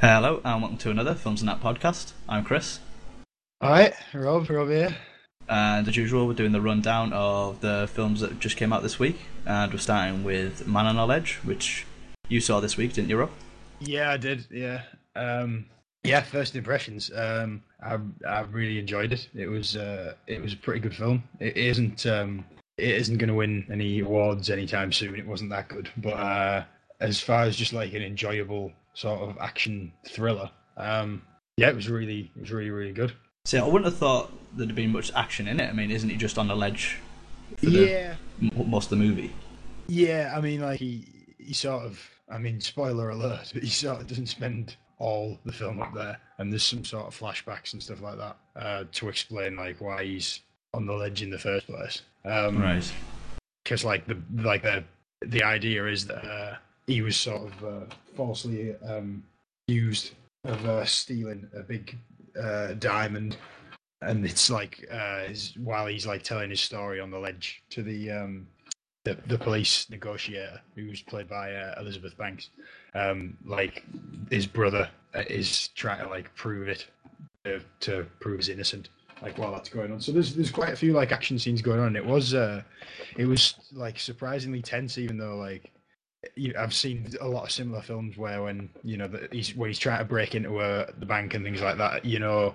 Hello, and welcome to another Films and That podcast. I'm Kris, All right, Rob, Rob here. and as usual, we're doing the rundown of the films that just came out this week, and we're starting with Man on a Ledge, which you saw this week, didn't you, Rob? Yeah, I did. Yeah, um, yeah. First impressions. Um, I I really enjoyed it. It was uh, it was a pretty good film. It isn't um, it isn't going to win any awards anytime soon. It wasn't that good, but uh, as far as just like an enjoyable sort of action thriller, um, yeah, it was really it was really really good. See, I wouldn't have thought there'd have been much action in it. I mean, isn't he just on a ledge for the, Yeah, m- most of the movie? Yeah, I mean, like he he sort of, I mean, spoiler alert, but he sort of doesn't spend all the film up there, and there's some sort of flashbacks and stuff like that uh, to explain like why he's on the ledge in the first place. Um, Right. Because like the like the the idea is that uh, he was sort of uh, falsely um, accused of uh, stealing a big uh, diamond, and it's like uh, his, while he's like telling his story on the ledge to the um, the, the police negotiator, who's played by uh, Elizabeth Banks, um, like his brother uh, is trying to like prove it to, to prove he's innocent. Like while that's going on, so there's there's quite a few like action scenes going on. It was uh, it was like surprisingly tense, even though like I've seen a lot of similar films where when you know that he's when he's trying to break into uh, the bank and things like that. You know,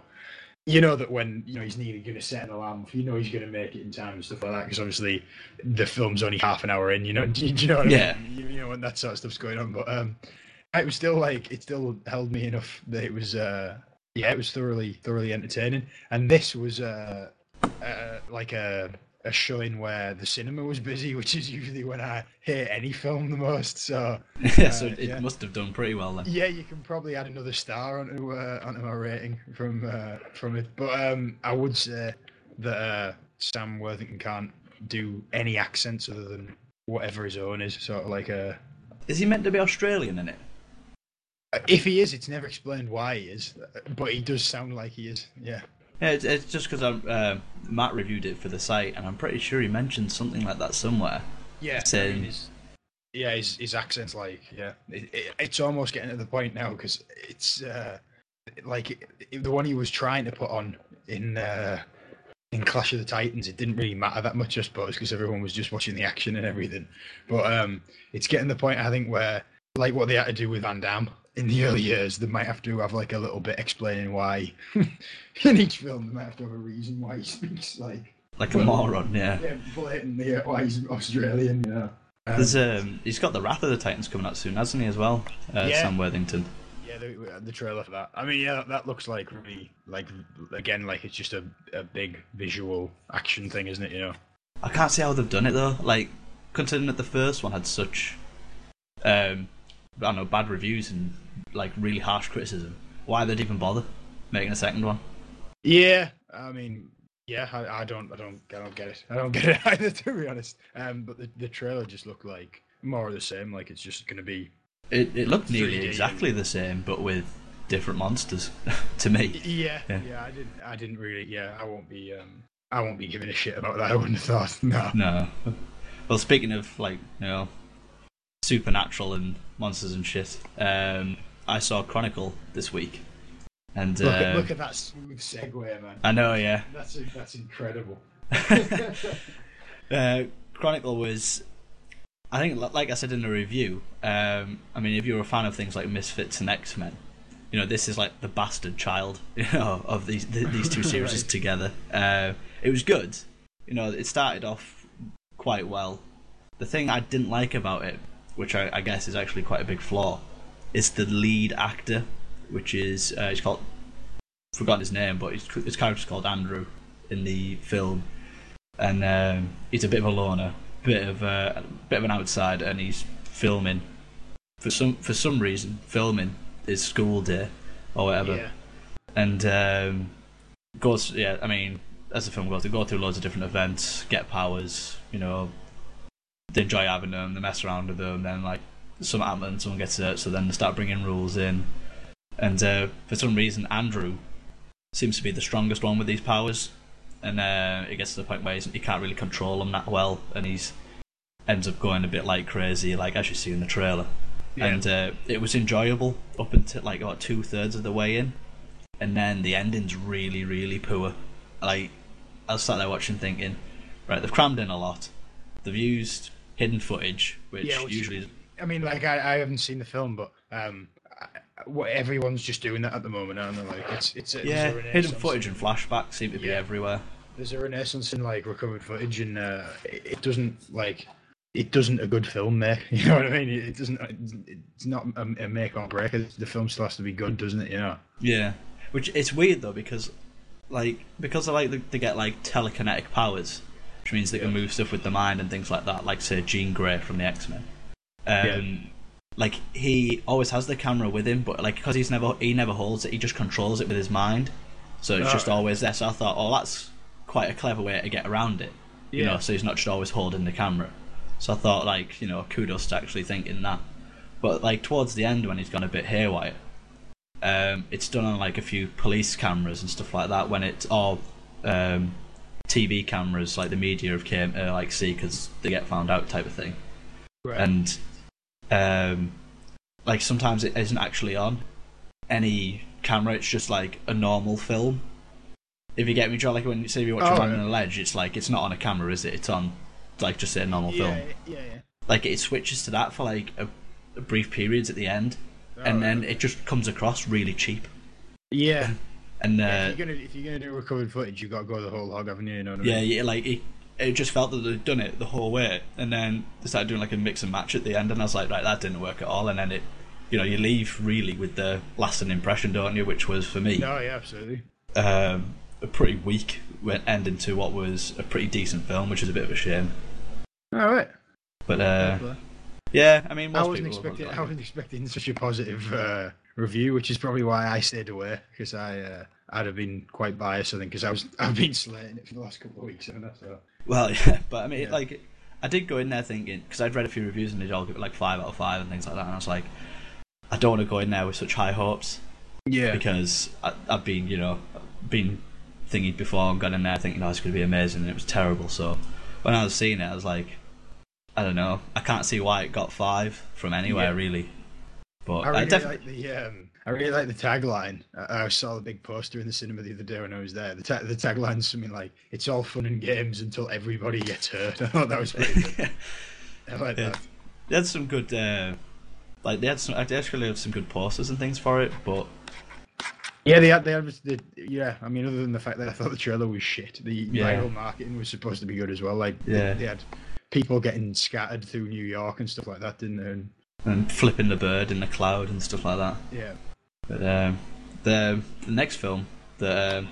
you know that when you know he's nearly going to set an alarm, you know he's going to make it in time and stuff like that. Because obviously the film's only half an hour in. You know, do, you- do you know what I Yeah. mean? You, you know when that sort of stuff's going on, but um, it was still like it still held me enough that it was uh yeah it was thoroughly thoroughly entertaining. And this was uh, uh like a a showing where the cinema was busy, which is usually when I hate any film the most. So yeah, so Uh, it yeah. must have done pretty well then. yeah, you can probably add another star onto uh, onto my rating from uh, from it. But um, I would say that uh, Sam Worthington can't do any accents other than whatever his own is. Sort of like a. Is he meant to be Australian in it? If he is, it's never explained why he is, but he does sound like he is. Yeah. Yeah, it's, it's just because uh, Matt reviewed it for the site, and I'm pretty sure he mentioned something like that somewhere. Yeah. I mean, his, yeah, his his accent's like yeah, it, it, it's almost getting to the point now because it's uh, like it, the one he was trying to put on in uh, in Clash of the Titans. It didn't really matter that much, I suppose, because everyone was just watching the action and everything. But um, it's getting to the point I think where like what they had to do with Van Damme in the early years, they might have to have like a little bit explaining why in each film they might have to have a reason why he speaks like Like a Well, moron, yeah. yeah, blatantly why he's Australian, yeah. Um, There's um, he's got the Wrath of the Titans coming out soon, hasn't he? As well, uh, Yeah. Sam Worthington. Yeah, the, the trailer for that. I mean, yeah, that, that looks like really like again like it's just a, a big visual action thing, isn't it? You know. I can't see how they've done it though. Like considering that the first one had such, um, I don't know, bad reviews and like really harsh criticism. Why they'd even bother making a second one? Yeah, I mean, yeah, I, I don't, I don't, I don't get it. I don't get it either, to be honest. Um, but the, the trailer just looked like more of the same. Like it's just going to be. It it looked nearly exactly the same, but with different monsters. to me, Yeah, Yeah. yeah, I didn't, I didn't really. Yeah, I won't be. Um, I won't be giving a shit about that. I wouldn't have thought. No. no. Well, speaking of like you know, supernatural and monsters and shit, um, I saw Chronicle this week, and Look, at, uh, look at that smooth segue, man. I know, yeah. That's that's incredible. Uh, Chronicle was, I think, like I said in the review. Um, I mean, if you're a fan of things like Misfits and X Men, you know this is like the bastard child, you know, of these th- these two series Right. together. Uh, it was good. You know, it started off quite well. The thing I didn't like about it, which I, I guess is actually quite a big flaw, is the lead actor, which is uh, he's called forgotten his name, but his, his character's called Andrew in the film and um, he's a bit of a loner, bit of a bit of an outsider, and he's filming for some for some reason filming his school day or whatever, Yeah. and um, goes yeah. I mean, as the film goes, they go through loads of different events, get powers, you know, they enjoy having them, they mess around with them, then like something happens, someone gets hurt, so then they start bringing rules in, and uh, for some reason Andrew seems to be the strongest one with these powers and uh, it gets to the point where he can't really control them that well, and he's ends up going a bit like crazy, like as you see in the trailer. Yeah. and uh, it was enjoyable up until like about two thirds of the way in, and then the ending's really really poor. Like I was sat there watching, thinking, right, they've crammed in a lot. They've used hidden footage, which, Yeah, which- usually I mean, like I, I haven't seen the film, but um, what everyone's just doing that at the moment, aren't they? Like it's it's a, yeah, hidden footage and flashbacks seem to be Yeah. everywhere. There's a renaissance in like recovered footage, and uh, it, it doesn't like it doesn't a good film make. You know what I mean? It, it doesn't. It's not a, a make or break. The film still has to be good, doesn't it? You know. Yeah, which it's weird though because, like, because I like they get like telekinetic powers, which means they can move stuff with the mind and things like that. Like say Jean Grey from the X Men. Um, Yeah. Like he always has the camera with him, but like because he's never he never holds it, he just controls it with his mind. So it's Oh, just right. always there. So I thought, oh, that's quite a clever way to get around it. You Yeah. know, so he's not just always holding the camera. So I thought, like, you know, kudos to actually thinking that. But like towards the end, when he's gone a bit haywire, um, it's done on like a few police cameras and stuff like that. When it's all um, TV cameras, like the media have came uh, like see because they get found out type of thing. Right. And um, like sometimes it isn't actually on any camera. It's just like a normal film. If you get me, Joe, like when you say you watch Oh, a man yeah. on a ledge, it's like it's not on a camera, is it? It's on like just a normal yeah, film. yeah, yeah. Like it switches to that for like a, a brief periods at the end, Oh, and then right. it just comes across really cheap. yeah. And uh, Yeah, if you're gonna if you're gonna do recovered footage, you've got to go the whole hog, haven't you? You know what I yeah, mean? yeah, like it, it just felt that they'd done it the whole way, and then they started doing like a mix and match at the end, and I was like, right, that didn't work at all. And then it, you know, you leave really with the lasting impression, don't you? Which was for me No, yeah, absolutely. um, a pretty weak went ending to what was a pretty decent film, which is a bit of a shame. All right. But uh, yeah, I mean, I wasn't expecting. I wasn't expecting such a positive uh, review, which is probably why I stayed away because I uh, I'd have been quite biased. I think because I was I've been slating it for the last couple of weeks, I? So Well, yeah, but I mean, Yeah. like, I did go in there thinking because I'd read a few reviews and they'd all give it like five out of five and things like that, and I was like, I don't want to go in there with such high hopes yeah, because I, I've been, you know, been thingied before and got in there thinking, oh, it's going to be amazing, and it was terrible. So when I was seeing it, I was like, I don't know, I can't see why it got five from anywhere Yeah. really. But I I, really like the um, I really like the tagline. I, I saw the big poster in the cinema the other day when I was there. The ta- the tagline's something like "It's all fun and games until everybody gets hurt." I thought that was pretty good. I like Yeah. that. they had some good, uh, like they had some, they actually had some good posters and things for it, but Yeah, they had, they had, the, yeah. I mean, other than the fact that I thought the trailer was shit, the Yeah. viral marketing was supposed to be good as well. Like, they- Yeah. they, had people getting scattered through New York and stuff like that, didn't they? And, and flipping the bird in the cloud and stuff like that. yeah, But um, the the next film that um,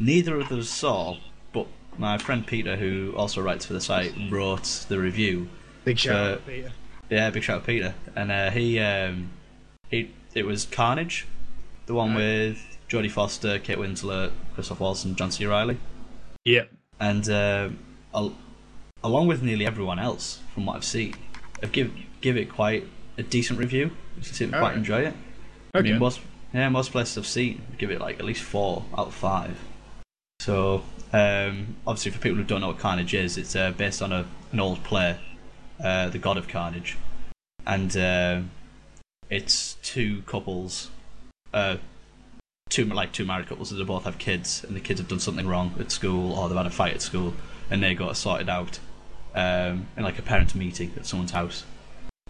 neither of us saw, but my friend Peter, who also writes for the site, wrote the review. big shout Uh, out, Peter. Yeah, big shout out Peter, and uh, he um, he it was Carnage, the one Right. with Jodie Foster, Kate Winslet, Christoph Waltz, and John C. Reilly, Yeah, and um, al- along with nearly everyone else from what I've seen, I've give give it quite a decent review. I seem to quite Alright. enjoy it. I mean, most yeah, most places I've seen give it like at least four out of five. So um, obviously, for people who don't know what Carnage is, it's uh, based on a an old play, uh, The God of Carnage, and uh, it's two couples, uh, two like two married couples that both have kids, and the kids have done something wrong at school or they've had a fight at school, and they got sorted out um, in like a parent meeting at someone's house,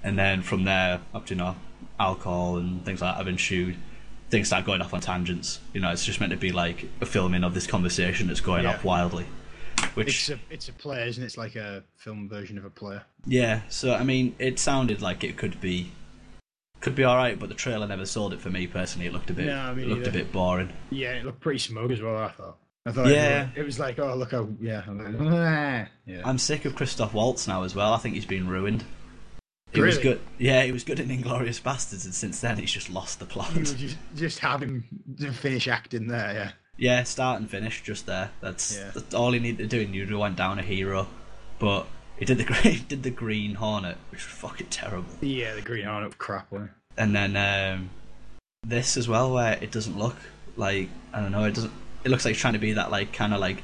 and then from there, up to you know alcohol and things like that have ensued. Things start going off on tangents. You know, it's just meant to be like a filming of this conversation that's going Yeah. off wildly. Which It's a it's a play, isn't it? It's like a film version of a play. yeah, so I mean, it sounded like it could be could be all right, but the trailer never sold it for me personally. It looked a bit No, me it looked a bit boring. Yeah, it looked pretty smug as well. I thought. I thought. Yeah. It was, like, oh look how yeah, "Ah." yeah. I'm sick of Christoph Waltz now as well. I think he's been ruined. He was good. Yeah, he was good in Inglourious Basterds, and since then he's just lost the plot. Just just have him finish acting there. Yeah. Yeah, start and finish just there. That's, Yeah. that's all he needed to do. And you went down a hero, but he did the green, he did the Green Hornet, which was fucking terrible. Yeah, the Green Hornet crap one. And then um, this as well, where it doesn't look like I don't know. It doesn't. It looks like he's trying to be that like kind of like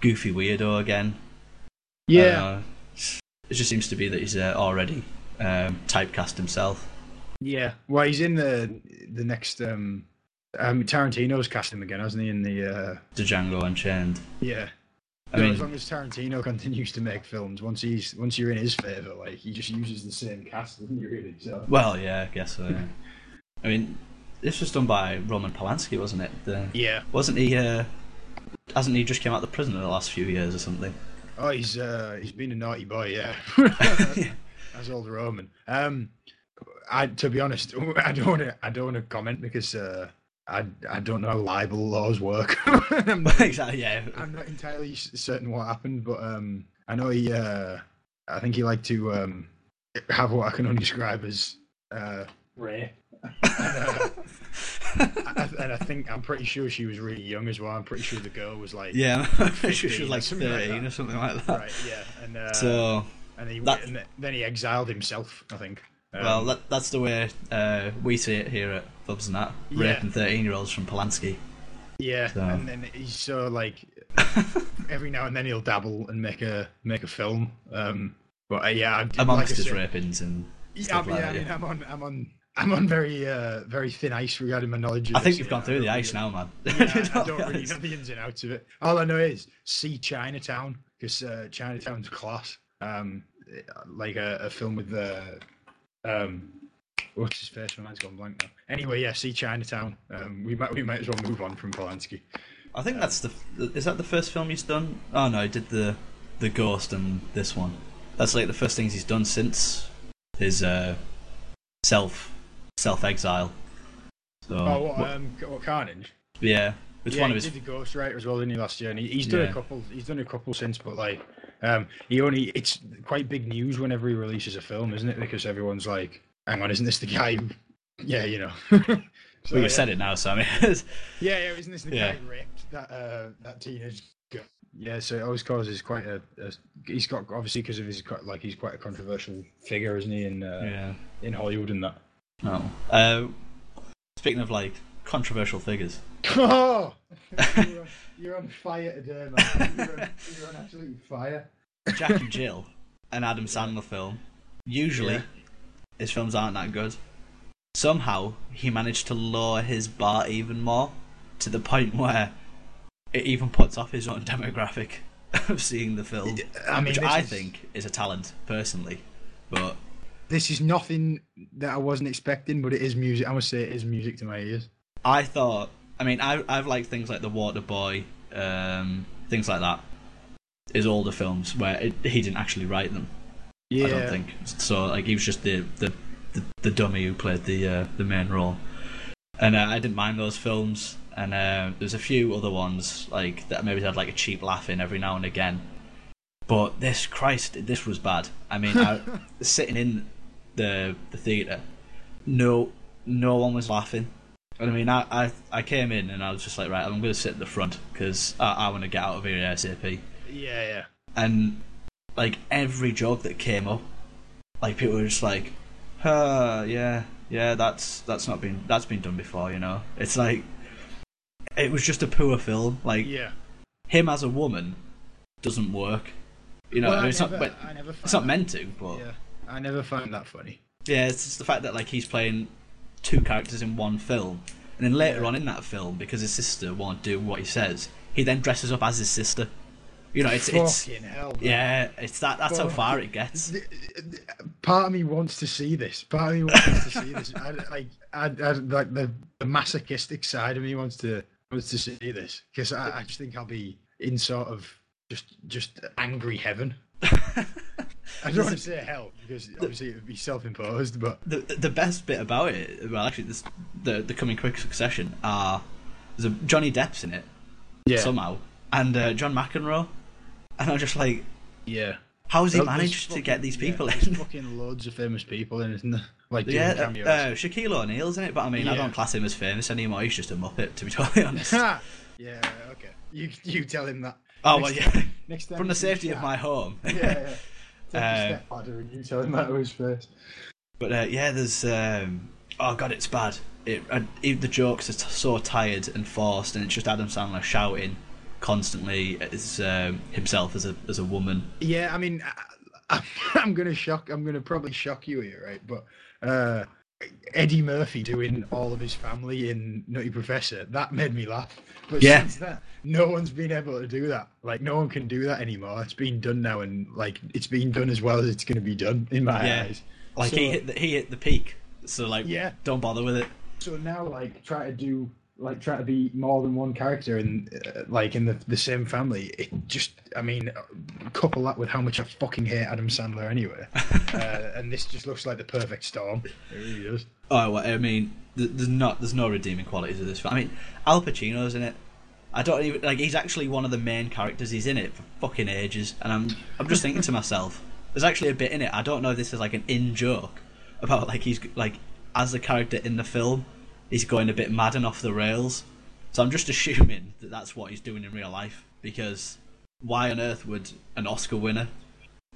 goofy weirdo again. Know. It just seems to be that he's uh, already um, typecast himself. Yeah. Well, he's in the the next. um um, Tarantino's cast him again, hasn't he? In the uh, To Django Unchained. yeah. I mean- as long as Tarantino continues to make films, once he's once you're in his favor, like he just uses the same cast, doesn't he? Really? So Well, yeah, I guess so. Yeah. I mean, this was done by Roman Polanski, wasn't it? The, yeah. wasn't he? Uh, hasn't he just came out of the prison in the last few years or something? Oh, he's uh he's been a naughty boy, yeah. As old Roman. Um, I to be honest, I don't want to I don't want to comment because uh I I don't know how libel laws work. I'm, not, exactly. Yeah. I'm not entirely certain what happened, but um, I know he uh, I think he liked to um have what I can only describe as uh Ray. and, uh, I, and I think I'm pretty sure she was really young as well. I'm pretty sure the girl was like Yeah, I'm pretty sure she was like like thirteen that. or something like that. right, yeah, and uh, So, and, he, that- and then he exiled himself. I think. Um, well, that, that's the way uh, we see it here at Pubs and that. Yeah. Raping thirteen-year-olds from Polanski. yeah, so- and then he's so like every now and then he'll dabble and make a make a film. Um, but uh, yeah, I, Amongst like his rapings and Yeah, I like I that. mean, yeah. I'm on, I'm on, I'm on very, uh, very thin ice regarding my knowledge. Of I think you've gone through the ice now, man. Yeah, I don't really know the ins and outs of it. All I know is see Chinatown because uh, Chinatown's class. Um, like a, a film with the, um, what's his face? My mind's gone blank now. Anyway, yeah, see Chinatown. Um, we might, we might as well move on from Polanski. I think that's the. Is that the first film he's done? Oh no, he did the the Ghost and this one. That's like the first things he's done since his uh, self self exile. So Oh, what, what- um, what Carnage? yeah, it's yeah, one of his. He did the Ghostwriter as well, didn't he, last year? And he, he's done a couple. He's done a couple since, but like, um, he only. It's quite big news whenever he releases a film, isn't it? Because everyone's like, "Hang on, isn't this the guy?" Who... Yeah, you know. so, Well, yeah. said it now, Sammy. Yeah, yeah, isn't this the Yeah. guy who raped that uh, that teenage girl? Yeah, so it always causes quite a. a he's got obviously because of his like he's quite a controversial figure, isn't he? In uh, yeah. in Hollywood and that. Oh. Uh, speaking of like controversial figures, Oh, you're on, you're on fire today, man. You're on, you're on absolute fire. Jack and Jill, an Adam Sandler film. Usually, Yeah. his films aren't that good. Somehow, he managed to lower his bar even more to the point where it even puts off his own demographic of seeing the film, I mean, which I is- think is a talent personally. But This is nothing that I wasn't expecting, but it is music. I must say, it is music to my ears. I thought, I mean, I, I've liked things like The Water Boy, um, things like that. His older films where it, he didn't actually write them. Yeah, I don't think so. Like he was just the the, the, the dummy who played the uh, the main role, and uh, I didn't mind those films. And uh, there's a few other ones like that maybe had like a cheap laugh in every now and again. But this Christ, this was bad. I mean, I, sitting in the the theater, no no one was laughing. And I mean, I, I I came in and I was just like, right, I'm going to sit at the front because I, I want to get out of here ASAP yeah, yeah. and like every joke that came up, like people were just like, "Huh, yeah, yeah, that's that's not been that's been done before," you know. It's like it was just a poor film. Like Yeah. him as a woman doesn't work, you know. Well, I mean, it's never, not, but I never it's not meant to. But yeah. I never found that funny. Yeah, it's just the fact that like he's playing two characters in one film, and then later on in that film, because his sister won't do what he says, he then dresses up as his sister. You know, it's it's hell. man. yeah, it's that. That's how far it gets. Part of me wants to see this. Part of me wants to see this. I, like, I, I, like the, the masochistic side of me wants to wants to see this because I, I just think I'll be in sort of just just angry heaven. I don't want to say hell because obviously it would be self-imposed, but the the best bit about it, well, actually, this the the coming quick succession are there's a Johnny Depp's in it yeah, somehow, and uh, John McEnroe, and I'm just like, yeah. how's he Well, there's managed to get these people there's in? fucking loads of famous people in, isn't there? Like yeah, cameos. uh, Shaquille O'Neal's in it, but I mean, I don't class him as famous anymore. He's just a muppet, to be totally honest. yeah, okay. You you tell him that. oh well, Next yeah. Next time From the safety of my home. yeah, yeah. Uh, a and you tell him that his face. But uh, yeah, there's um, oh god, it's bad. It, uh, it the jokes are t- so tired and forced, and it's just Adam Sandler shouting constantly as um, himself as a as a woman. Yeah, I mean, I'm, I'm gonna shock. I'm gonna probably shock you here, right? But uh, Eddie Murphy doing all of his family in Nutty Professor that made me laugh. But Yeah. since that, no one's been able to do that. Like no one can do that anymore. It's been done now, and like it's been done as well as it's gonna be done in my Yeah. eyes. Like So- he hit the, he hit the peak. So like, Yeah. don't bother with it. So now, like, try to do like try to be more than one character in uh, like in the the same family. It just, I mean, uh, couple that with how much I fucking hate Adam Sandler anyway, uh, and this just looks like the perfect storm. It really does. Oh, well, I mean, there's not there's no redeeming qualities of this film. I mean, Al Pacino's in it. I don't even like. He's actually one of the main characters. He's in it for fucking ages, and I'm I'm just thinking to myself, there's actually a bit in it. I don't know if this is like an in joke about like he's like as the character in the film, he's going a bit mad and off the rails. So I'm just assuming that that's what he's doing in real life because why on earth would an Oscar winner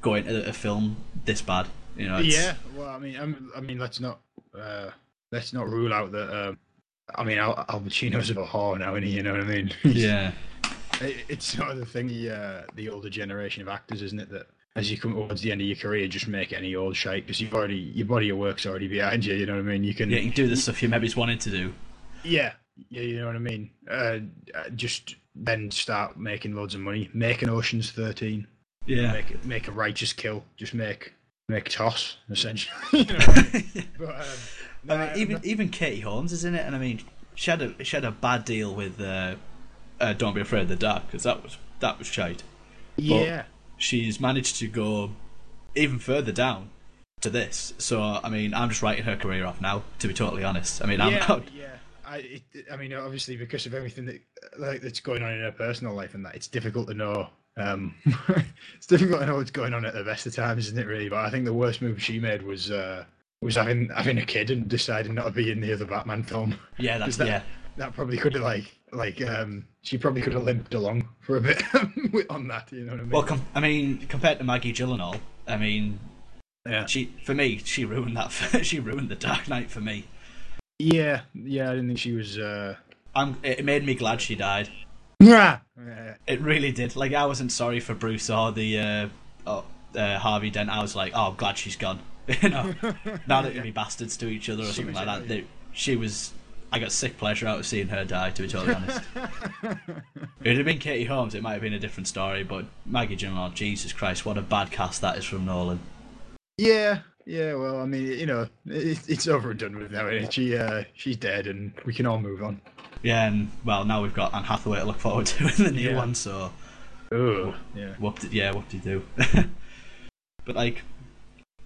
go into a film this bad? You know, it's, Yeah. Well, I mean, I'm, I mean, let's not uh, let's not rule out that. Um, I mean, Al, Al Pacino's a whore now, and you know what I mean. yeah. It, it's sort of the thing, the, uh, the older generation of actors, isn't it? That as you come towards the end of your career, just make any old shape because you've already your body of work's already behind you. You know what I mean? You can, Yeah, you can do the stuff you maybe wanted to do. yeah, yeah. You know what I mean? Uh, uh, just then start making loads of money, make an Ocean's Thirteen, Yeah. make make a righteous kill, just make make toss essentially. you know I mean? But, um, I mean, even even Katie Holmes is in it, and I mean, she had a she had a bad deal with uh, uh, "Don't Be Afraid of the Dark" because that was that was shite. yeah. She's managed to go even further down to this. So I mean, I'm just writing her career off now. To be totally honest, I mean, I'm yeah, not. yeah. I, it, I mean, obviously, because of everything that like that's going on in her personal life and that, it's difficult to know. Um, it's difficult to know what's going on at the best of times, isn't it? Really, but I think the worst move she made was uh, was having having a kid and deciding not to be in the other Batman film. Yeah, that's that- yeah. That probably could have like like um, she probably could have limped along for a bit on that. You know what I mean? Well, com- I mean, compared to Maggie Gyllenhaal, I mean, yeah, she for me, she ruined that. she ruined the Dark Knight for me. yeah, yeah. I didn't think she was. Uh... I'm. It made me glad she died. Yeah. It really did. Like I wasn't sorry for Bruce or the uh, uh, Harvey Dent. I was like, oh, I'm glad she's gone. you know, now that we bastards to each other or She something like that. They, she was. I got sick pleasure out of seeing her die. To be totally honest, if it had been Katie Holmes, it might have been a different story. But Maggie Gyllenhaal, Jesus Christ, what a bad cast that is from Nolan. Yeah, yeah. Well, I mean, you know, it, it's over and done with now. Isn't it? She, uh, she's dead, and we can all move on. Yeah, and well, now we've got Anne Hathaway to look forward to in the new Yeah. one. So Oh, yeah. Whoop yeah, whoop de do. but like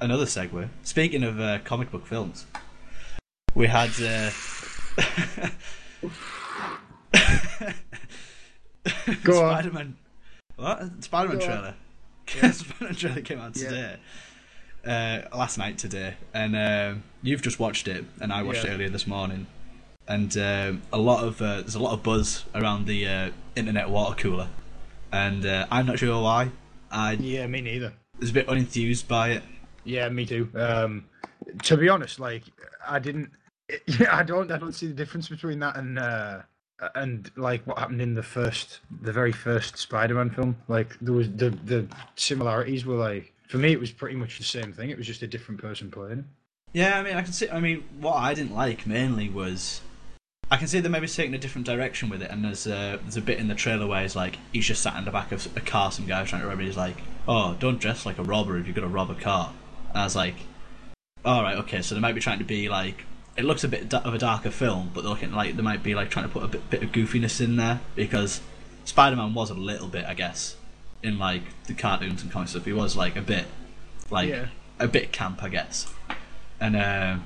another segue. Speaking of uh, comic book films, we had uh, Go on. Spider-Man. What Spider-Man Go trailer? Yeah, Spider-Man trailer came out Yeah. today. Uh, last night today, and um, you've just watched it, and I watched Yeah. it earlier this morning. And um, a lot of uh, there's a lot of buzz around the uh, internet water cooler, and uh, I'm not sure why. I Yeah, me neither. was a bit unenthused by it. Yeah, me too. Um, to be honest, like I didn't. Yeah, I don't. I don't see the difference between that and uh, and like what happened in the first, the very first Spider-Man film. Like there was the the similarities were like for me, it was pretty much the same thing. It was just a different person playing. Yeah, I mean, I can see. I mean, what I didn't like mainly was I can see them maybe taking a different direction with it. And there's a there's a bit in the trailer where he's like he's just sat in the back of a car, some guy trying to rob him. He's like, "Oh, don't dress like a robber if you're gonna rob a car." And I was like, "All right, okay." So they might be trying to be like. It looks a bit of a darker film, but they're looking like they might be like trying to put a bit, bit of goofiness in there because Spider-Man was a little bit, I guess, in like the cartoons and comic stuff. He was like a bit, like Yeah. a bit camp, I guess. And um,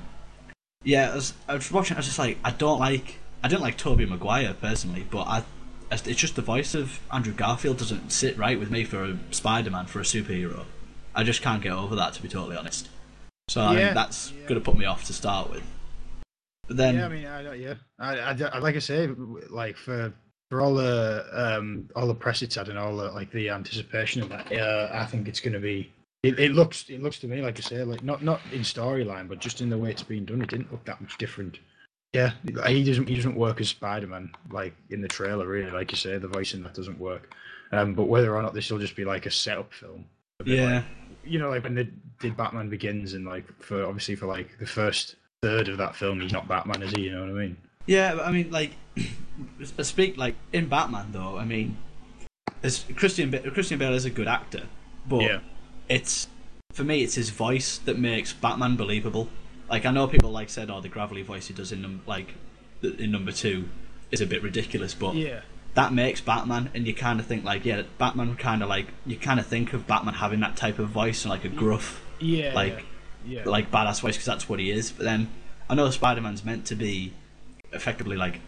yeah, I was, I was watching. I was just like, I don't like. I didn't like Tobey Maguire personally, but I. It's just the voice of Andrew Garfield doesn't sit right with me for a Spider-Man for a superhero. I just can't get over that, to be totally honest. So I Yeah, think that's yeah. gonna put me off to start with. But then, yeah, I mean, I, don't- yeah, I, I, I- like I say, like for for all the um all the press it's had and all the like the anticipation of that, uh, I think it's going to be. It, it looks it looks to me like I say, like not not in storyline, but just in the way it's being done, it didn't look that much different. Yeah, he doesn't he doesn't work as Spider Man like in the trailer, really. Like you say, the voice in that doesn't work. Um, but whether or not this will just be like a setup film, a yeah, like you know, like when they did Batman Begins, and like for obviously for like the first third of that film, he's not Batman, is he? You know what I mean? Yeah, but I mean, like, I speak like in Batman though. I mean, as Christian Ba- Christian Bale is a good actor, but Yeah. it's for me, it's his voice that makes Batman believable. Like I know people like said, "Oh, the gravelly voice he does in num- like in number two is a bit ridiculous," but Yeah. that makes Batman, and you kind of think like, yeah, Batman kind of like you kind of think of Batman having that type of voice and like a gruff, Yeah. like yeah. Like badass voice because that's what he is. But then I know Spider Man's meant to be effectively like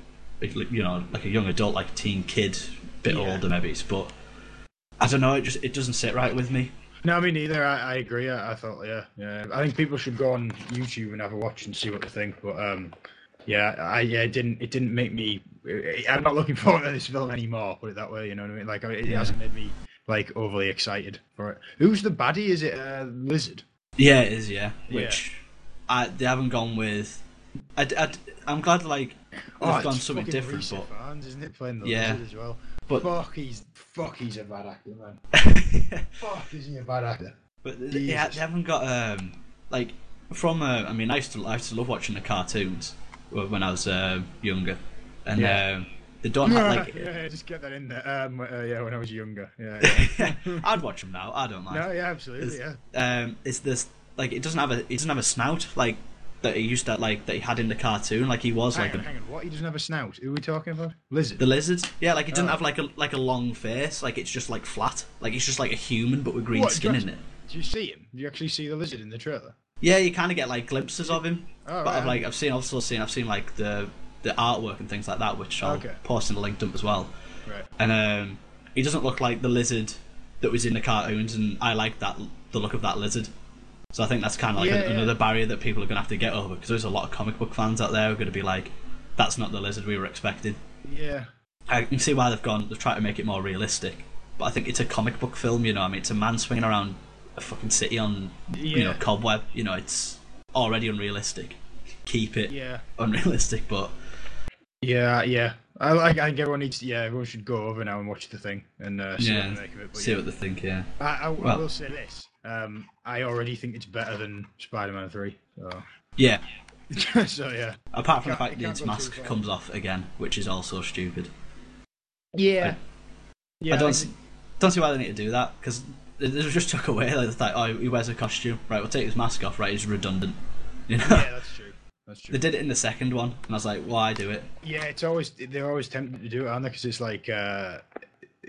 you know like a young adult, like a teen kid, bit Yeah. older maybe, but I don't know. It just it doesn't sit right with me. No, me neither. I, I agree. I, I thought, yeah, yeah. I think people should go on YouTube and have a watch and see what they think. But um, yeah, I yeah, it didn't it didn't make me. I'm not looking forward to this film anymore. Put it that way. You know what I mean? Like it Yeah. hasn't made me like overly excited for it. Who's the baddie? Is it uh, Lizard? Yeah, it is. Yeah, Yeah. which I they haven't gone with. I, am glad like they've Oh, gone something different, but Ifans, isn't it? Playing the Yeah. As well. But- fuck, he's fuck, he's a bad actor, man. Fuck, is he a bad actor? But they, they they haven't got um like from uh, I mean I used to I used to love watching the cartoons when I was uh, younger, and Yeah. um, they don't have like yeah, just get that in there. Um, uh, yeah, when I was younger. Yeah. yeah. I'd watch them now. I don't mind. no, yeah, absolutely, yeah. Um, it's this like it doesn't have a it doesn't have a snout like that he used to like that he had in the cartoon like he was Hang like on, a, hang on. What? He doesn't have a snout. Who are we talking about? Lizard. the lizard. Yeah, like he doesn't Oh. have like a like a long face. Like it's just like flat. Like it's just like a human but with green What, skin in it. Do you see him? Do you actually see the lizard in the trailer? Yeah, you kind of get like glimpses of him. Oh, but I've like I've seen also seen I've seen like the the artwork and things like that, which I'll Okay. post in the link dump as well. Right. And um, he doesn't look like the lizard that was in the cartoons, and I like that the look of that lizard. So I think that's kind of like Yeah, a- yeah. another barrier that people are going to have to get over because there's a lot of comic book fans out there who are going to be like, "That's not the lizard we were expecting." Yeah. I can see why they've gone. They've tried to make it more realistic, but I think it's a comic book film. You know, I mean, it's a man swinging around a fucking city on you know cobweb. You know, it's already unrealistic. Keep it Yeah. unrealistic, but Yeah. Yeah. I like. I think everyone needs. To, yeah, everyone should go over now and watch the thing and uh, see yeah, what they make of it. But see yeah. what they think. Yeah, I, I, I will say this. Um, I already think it's better than Spider-Man Three. So, yeah. so yeah. Apart from the fact it that can't its go too mask comes off again, which is also stupid. Yeah. Yeah. I don't see, don't see why they need to do that because it it was just took away. Like, it's like, oh, he wears a costume, right? We'll take his mask off, right? He's redundant. You know, Yeah, that's true. That's true. they did it in the second one, and I was like, why do it? Yeah, it's always they're always tempted to do it, aren't they? Because it's like uh,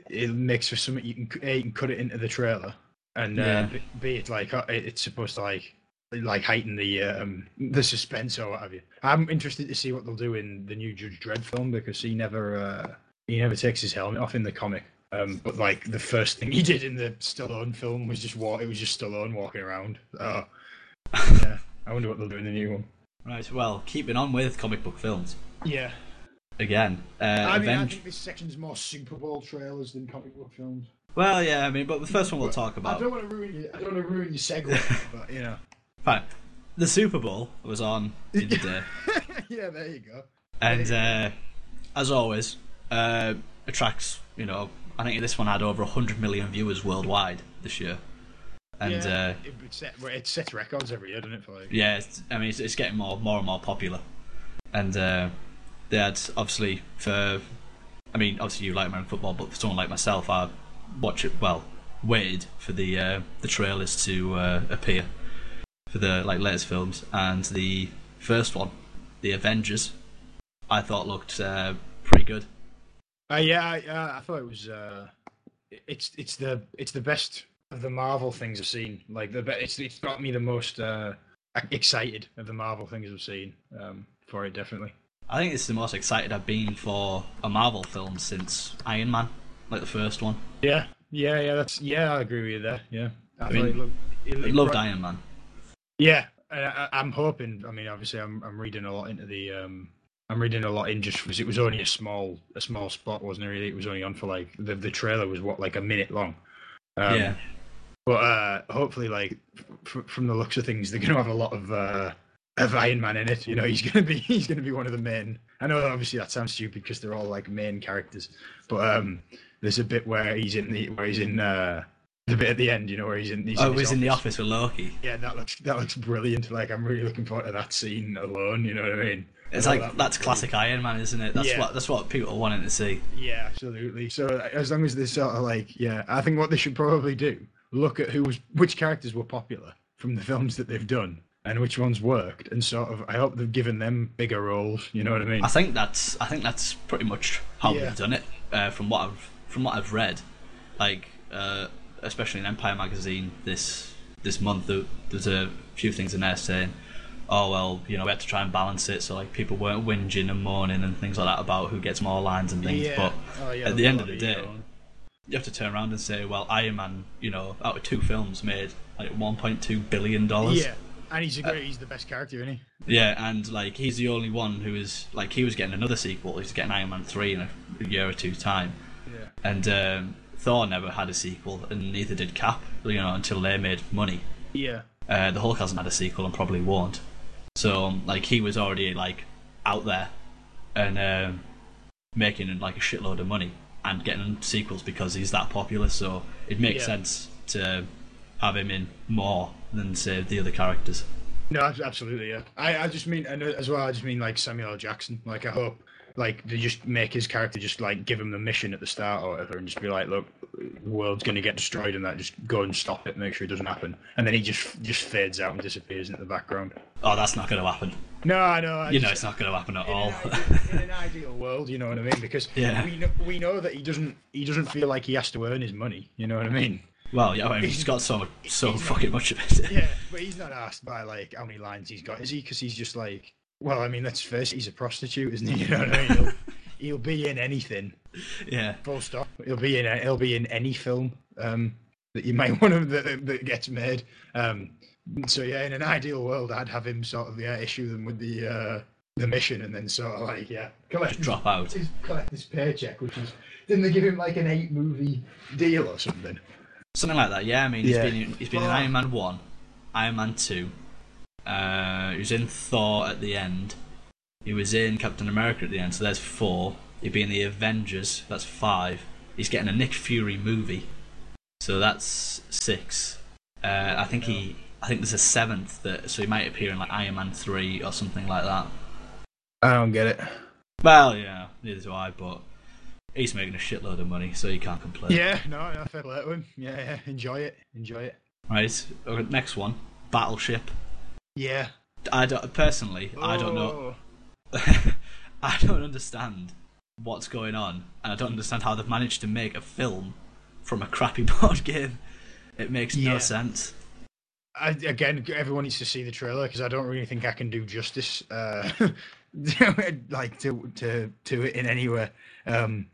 it makes for something you can a you can cut it into the trailer, and uh, Yeah. b, b it's like uh, it's supposed to like like heighten the um the suspense or what have you. I'm interested to see what they'll do in the new Judge Dredd film because he never uh, he never takes his helmet off in the comic. Um, but like the first thing he did in the Stallone film was just walk. It was just Stallone walking around. Oh, yeah. I wonder what they'll do in the new one. Right. Well, keeping on with comic book films Yeah. again. Uh, I mean, I think this section's more Super Bowl trailers than comic book films. Well, yeah. I mean, but the first one we'll talk about. I don't want to ruin you. I don't want to ruin your segue, but you know. Fine. The Super Bowl was on the other day. yeah, there you go. and uh, as always, uh, attracts. You know, I think this one had over hundred million viewers worldwide this year, and yeah, uh, it, set, it sets records every year, doesn't it? For like, yeah, it's, I mean, it's, it's getting more, more and more popular, and uh, they had obviously for. I mean, obviously you like American football, but for someone like myself, I watch it. Well, waited for the uh, the trailers to uh, appear for the like latest films, and the first one, the Avengers, I thought looked uh, pretty good. Uh, yeah, I, uh, I thought it was. Uh, it's it's the it's the best of the Marvel things I've seen. Like the it's it's got me the most uh, excited of the Marvel things I've seen um, for it. Definitely. I think it's the most excited I've been for a Marvel film since Iron Man, like the first one. Yeah, yeah, yeah. That's yeah. I agree with you there. Yeah, I, I thought mean, it looked, it, I loved brought- Iron Man. Yeah, I, I- I'm hoping. I mean, obviously, I'm I'm reading a lot into the. Um, I'm reading a lot in just because it was only a small a small spot, wasn't it? Really, it was only on for like the the trailer was what like a minute long. Um, yeah, But uh, hopefully, like f- from the looks of things, they're going to have a lot of uh, of Iron Man in it. You know, he's going to be he's going to be one of the main. I know obviously that sounds stupid because they're all like main characters, but um, there's a bit where he's in the where he's in uh, the bit at the end, you know, where he's in. He's Oh, in his was in the office with Loki. Yeah, that looks that looks brilliant. Like I'm really looking forward to that scene alone. You know what I mean? It's like that that's classic Iron Man, isn't it? That's Yeah. what that's what people are wanting to see. Yeah, absolutely. So as long as they sort of like, yeah, I think what they should probably do look at who was which characters were popular from the films that they've done and which ones worked, and sort of. I hope they've given them bigger roles. You know what I mean? I think that's I think that's pretty much how Yeah. they've done it. Uh, from what I've from what I've read, like uh, especially in Empire magazine this this month, there, there's a few things in there saying, "Oh well, you know, we had to try and balance it so like people weren't whinging and moaning and things like that about who gets more lines and things." But Oh, yeah, at the end of the day, hell. You have to turn around and say, "Well, Iron Man, you know, out of two films, made like 1.2 billion dollars." yeah, and he's a great. he's the best character, isn't he? Yeah, and like he's the only one who is like he was getting another sequel. He's getting Iron Man three in a, a year or two time, Yeah. and um, Thor never had a sequel, and neither did Cap. You know, until they made money. Yeah. Uh, the Hulk hasn't had a sequel and probably won't. So like he was already like out there and um, making like a shitload of money and getting sequels because he's that popular. So it makes Yeah. sense to have him in more than say the other characters. No, absolutely, yeah. I, I just mean, and uh, as well, I just mean like Samuel L. Jackson. Like, I hope, like, they just make his character just like give him the mission at the start or whatever, and just be like, look, the world's going to get destroyed, and that just go and stop it, make sure it doesn't happen, and then he just just fades out and disappears into the background. Oh, that's not going to happen. No, I know. You know, it's not going to happen at in all. an, ideal, in an ideal world, you know what I mean? Because Yeah. we know, we know that he doesn't he doesn't feel like he has to earn his money. You know what I mean? Well, yeah, I mean, he's got so so fucking much of it. Yeah, but he's not asked by like how many lines he's got, is he? Because he's just like, well, I mean, let's face it, he's a prostitute, isn't he? You know what I mean? He'll, he'll be in anything. yeah. Full stop. He'll be in. a- He'll be in any film um, that you might want to that, that gets made. Um, so yeah, in an ideal world, I'd have him sort of yeah issue them with the uh, the mission, and then sort of like yeah collect drop out. his, collect his paycheck, which is didn't they give him like an eight movie deal or something? Something like that. Yeah, I mean, he's Yeah. been in, he's been in Oh. Iron Man one, Iron Man two. Uh, he was in Thor at the end. He was in Captain America at the end. So there's four. He'd be in the Avengers. That's five. He's getting a Nick Fury movie. So that's six. Uh, I think he. I think there's a seventh that. So he might appear in like Iron Man three or something like that. I don't get it. Well, yeah, neither do I. But he's making a shitload of money, so you can't complain. Yeah, no, no, fair play to him. Yeah, yeah, enjoy it, enjoy it. Right. okay, Next one. Battleship. Yeah. I don't personally. I don't know. Oh. I don't understand what's going on, and I don't understand how they've managed to make a film from a crappy board game. It makes no sense. I, again, everyone needs to see the trailer because I don't really think I can do justice, uh, like to to to it in any way. Um,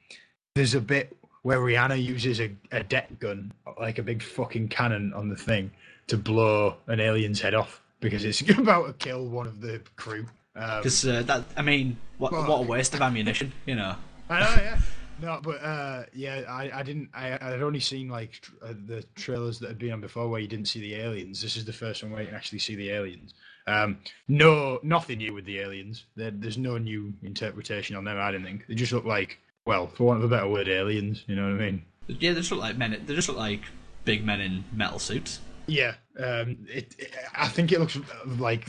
there's a bit where Rihanna uses a, a deck gun, like a big fucking cannon, on the thing to blow an alien's head off because it's about to kill one of the crew. Um, Because uh, that, I mean, what Fuck. what a waste of ammunition, you know. I know, yeah. No, but uh, yeah, I, I didn't. I I'd only seen like tr- uh, the trailers that had been on before where you didn't see the aliens. This is the first one where you can actually see the aliens. Um, no, nothing new with the aliens. There, there's no new interpretation on them. I don't think they just look like, well, for want of a better word, aliens. You know what I mean? Yeah, they just look like men. They just look like big men in metal suits. Yeah. Um, it, it. I think it looks like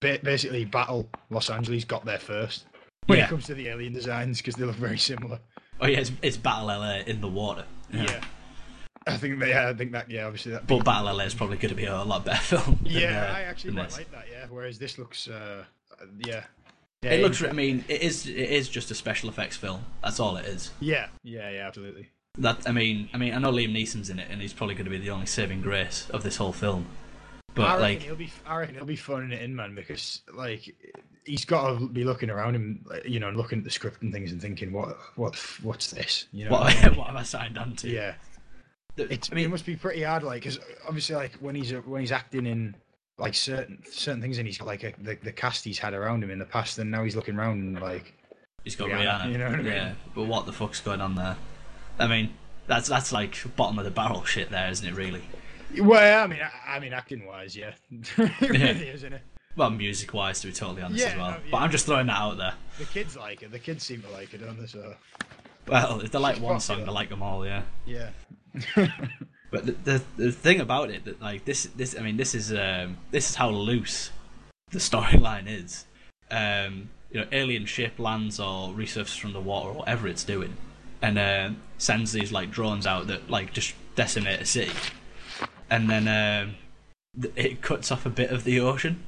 ba- basically Battle Los Angeles got there first when Yeah. it comes to the alien designs because they look very similar. Oh yeah, it's, it's Battle LA in the water. Yeah. I think that, yeah, I think that yeah, obviously that But Battle LA is probably going to be a lot better film. than, Yeah, uh, I actually quite this. like that. Yeah, whereas this looks, uh, uh, yeah, yeah, It looks. I mean, it is. It is just a special effects film. That's all it is. yeah, yeah, yeah, absolutely. That I mean, I mean, I know Liam Neeson's in it, and he's probably going to be the only saving grace of this whole film. But reckon like, he'll be, I reckon he'll be phoning it in, man, because like he's got to be looking around him, you know, looking at the script and things and thinking, what, what, what's this? You know, what, I mean? what have I signed on to? yeah, it's, I mean, it must be pretty hard, like, because obviously, like when he's when he's acting in like certain certain things, and he's got like a, the the cast he's had around him in the past, and now he's looking around and like, he's got Rihanna, Rihanna. you know what I mean? Yeah, but what the fuck's going on there? I mean, that's that's like bottom of the barrel shit, there, isn't it? Really? well, I mean, I, I mean, acting wise, yeah, it really is, isn't it? Well, music wise, to be totally honest Yeah, as well. no, But. I'm just throwing that out there. The kids like it. The kids seem to like it, don't they? So Well, if they like one song, they like them all. Yeah. yeah. But the, the the thing about it that like this this I mean this is um this is how loose the storyline is. Um, you know, alien ship lands or resurfaces from the water or whatever it's doing, and uh, sends these like drones out that like just decimate a city, and then um, it cuts off a bit of the ocean,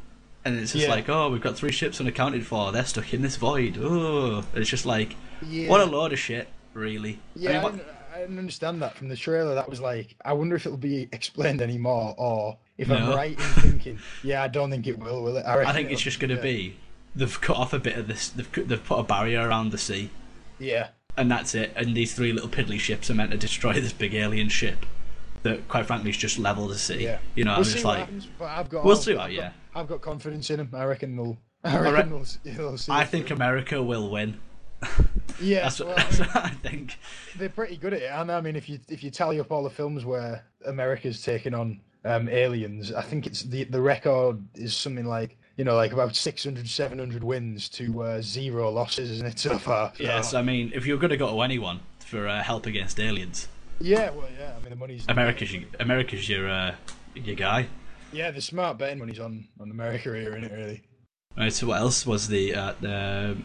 and it's just Yeah. like, oh, we've got three ships unaccounted for. They're stuck in this void. Oh, it's just like, Yeah. what a load of shit, really. Yeah, I I, mean, what- didn't, I didn't understand that from the trailer. That was like, I wonder if it'll be explained anymore, or if I'm right in thinking, yeah, I don't think it will. Will it? I reckon think it's just going to yeah. be they've cut off a bit of this. They've they've put a barrier around the sea, Yeah, and that's it. And these three little piddly ships are meant to destroy this big alien ship that, quite frankly, is just level the sea. yeah. You know, we'll I'm just like, happens, but I've got. We'll see what- yeah. I've got confidence in them. I reckon they'll. I re- reckon they'll, they'll see. I think through. America will win. Yeah, That's what, well, I mean, what I think. they're pretty good at it. And I mean, if you if you tally up all the films where America's taken on um, aliens, I think it's the the record is something like you know like about 600, 700 wins to uh, zero losses, isn't it so far? Yes, I mean, if you're going to go to anyone for uh, help against aliens, Yeah, well, yeah. I mean, the money's America's your, America's your uh, your guy. Yeah, the smart betting money's on on the America here, isn't it? Really? Right, so what else was the uh, the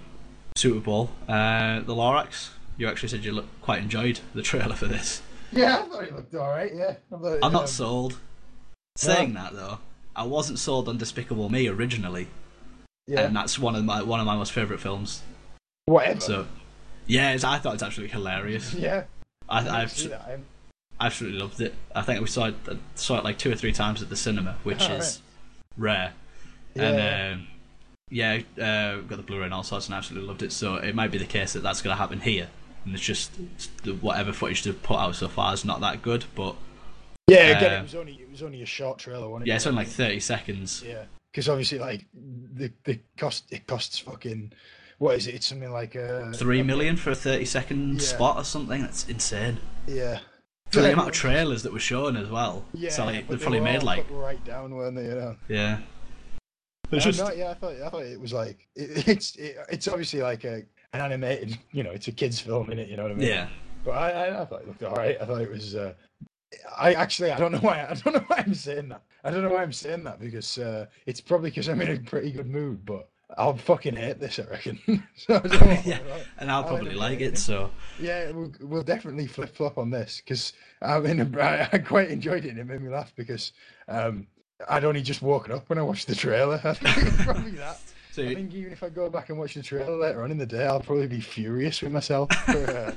Super Bowl? Uh, the Lorax. You actually said you look, quite enjoyed the trailer for this. Yeah, I thought it looked all right. Yeah, I thought, I'm not um, sold. Saying that though, I wasn't sold on Despicable Me originally, Yeah, and that's one of my one of my most favorite films. whatever. So, yeah, I thought it's absolutely hilarious. yeah, I I I've. see that. I absolutely loved it. I think we saw it saw it like two or three times at the cinema, which Oh, is rare. Yeah. And um, yeah, uh, got the Blu-ray and all sorts, and absolutely loved it. So it might be the case that that's going to happen here, and it's just the, whatever footage they've put out so far is not that good. But yeah, again, uh, it was only it was only a short trailer, wasn't it? yeah, it's only like thirty seconds. Yeah, because obviously, like the the cost it costs fucking what is it? It's something like uh, Three million for a thirty-second Yeah. spot or something. That's insane. Yeah, For the amount of trailers that were shown as well. Yeah, so like, they they probably were made all like put right down, weren't they? You know. yeah. It's just no, yeah, I thought I thought it was like it, it's it, it's obviously like a an animated, you know, it's a kids film in it. You know what I mean? yeah. But I, I, I thought it looked all right. I thought it was. Uh, I actually I don't know why I don't know why I'm saying that. I don't know why I'm saying that because uh, it's probably because I'm in a pretty good mood. But I'll fucking hate this. I reckon. so I Yeah, and I'll probably like it. So yeah, we'll, we'll definitely flip flop on this because I mean I, I quite enjoyed it. and It made me laugh because um, I'd only just woken up when I watched the trailer. I think probably that. so I think even if I go back and watch the trailer later on in the day, I'll probably be furious with myself. For, uh,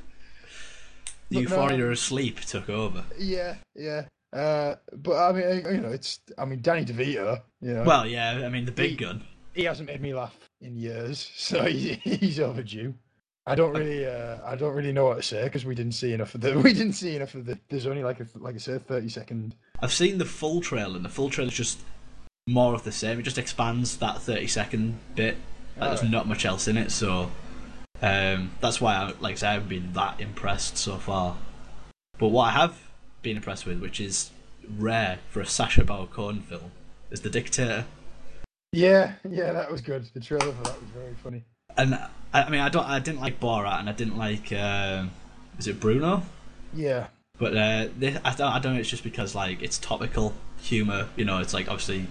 the but no, euphoria of sleep took over. yeah, yeah. Uh, but I mean, you know, it's. I mean, Danny DeVito. You know, Well, yeah, I mean the big He- gun. He hasn't made me laugh in years, so he, he's overdue. I don't really, uh, I don't really know what to say because we didn't see enough of the. We didn't see enough of the. There's only like a, like I said, thirty second. I've seen the full trailer, and the full trailer is just more of the same. It just expands that thirty second bit. Like, there's Alright. not much else in it, so um, that's why I like I said, I haven't been that impressed so far. But what I have been impressed with, which is rare for a Sacha Baron Cohen film, is The Dictator. Yeah, yeah, that was good. The trailer for that was very funny. And I, I mean, I don't, I didn't like Borat, and I didn't like, um is it Bruno? Yeah, But uh, this, I don't, I don't know. It's just because like it's topical humor. You know, it's like obviously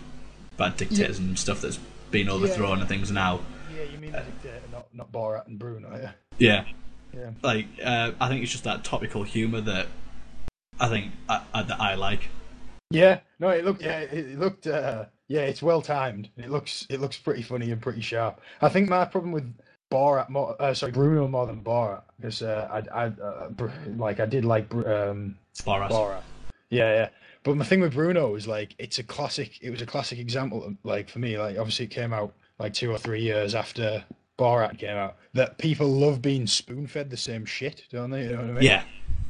bad dictators and stuff that's been overthrown and things now. yeah. You mean the dictator, not not Borat and Bruno? Yeah, Yeah, yeah. like uh, I think it's just that topical humor that I think I, I, that I like. Yeah, no, it looked yeah, it looked uh, yeah, it's well timed. It looks it looks pretty funny and pretty sharp. I think my problem with Borat more, uh, sorry, Bruno more than Borat because uh, I I uh, like I did like um Borat. Borat. Yeah, yeah. But my thing with Bruno is like it's a classic. It was a classic example. Of, like for me, like obviously it came out like two or three years after Borat came out. That people love being spoon fed the same shit, don't they? You know what I mean? Yeah,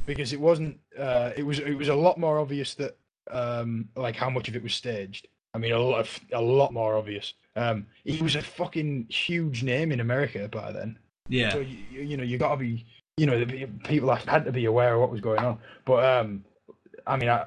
because it wasn't uh it was it was a lot more obvious that um like how much of it was staged i mean a lot of, a lot more obvious um he was a fucking huge name in america by then yeah, so you, you know you got to be you know the people had to be aware of what was going on but um i mean i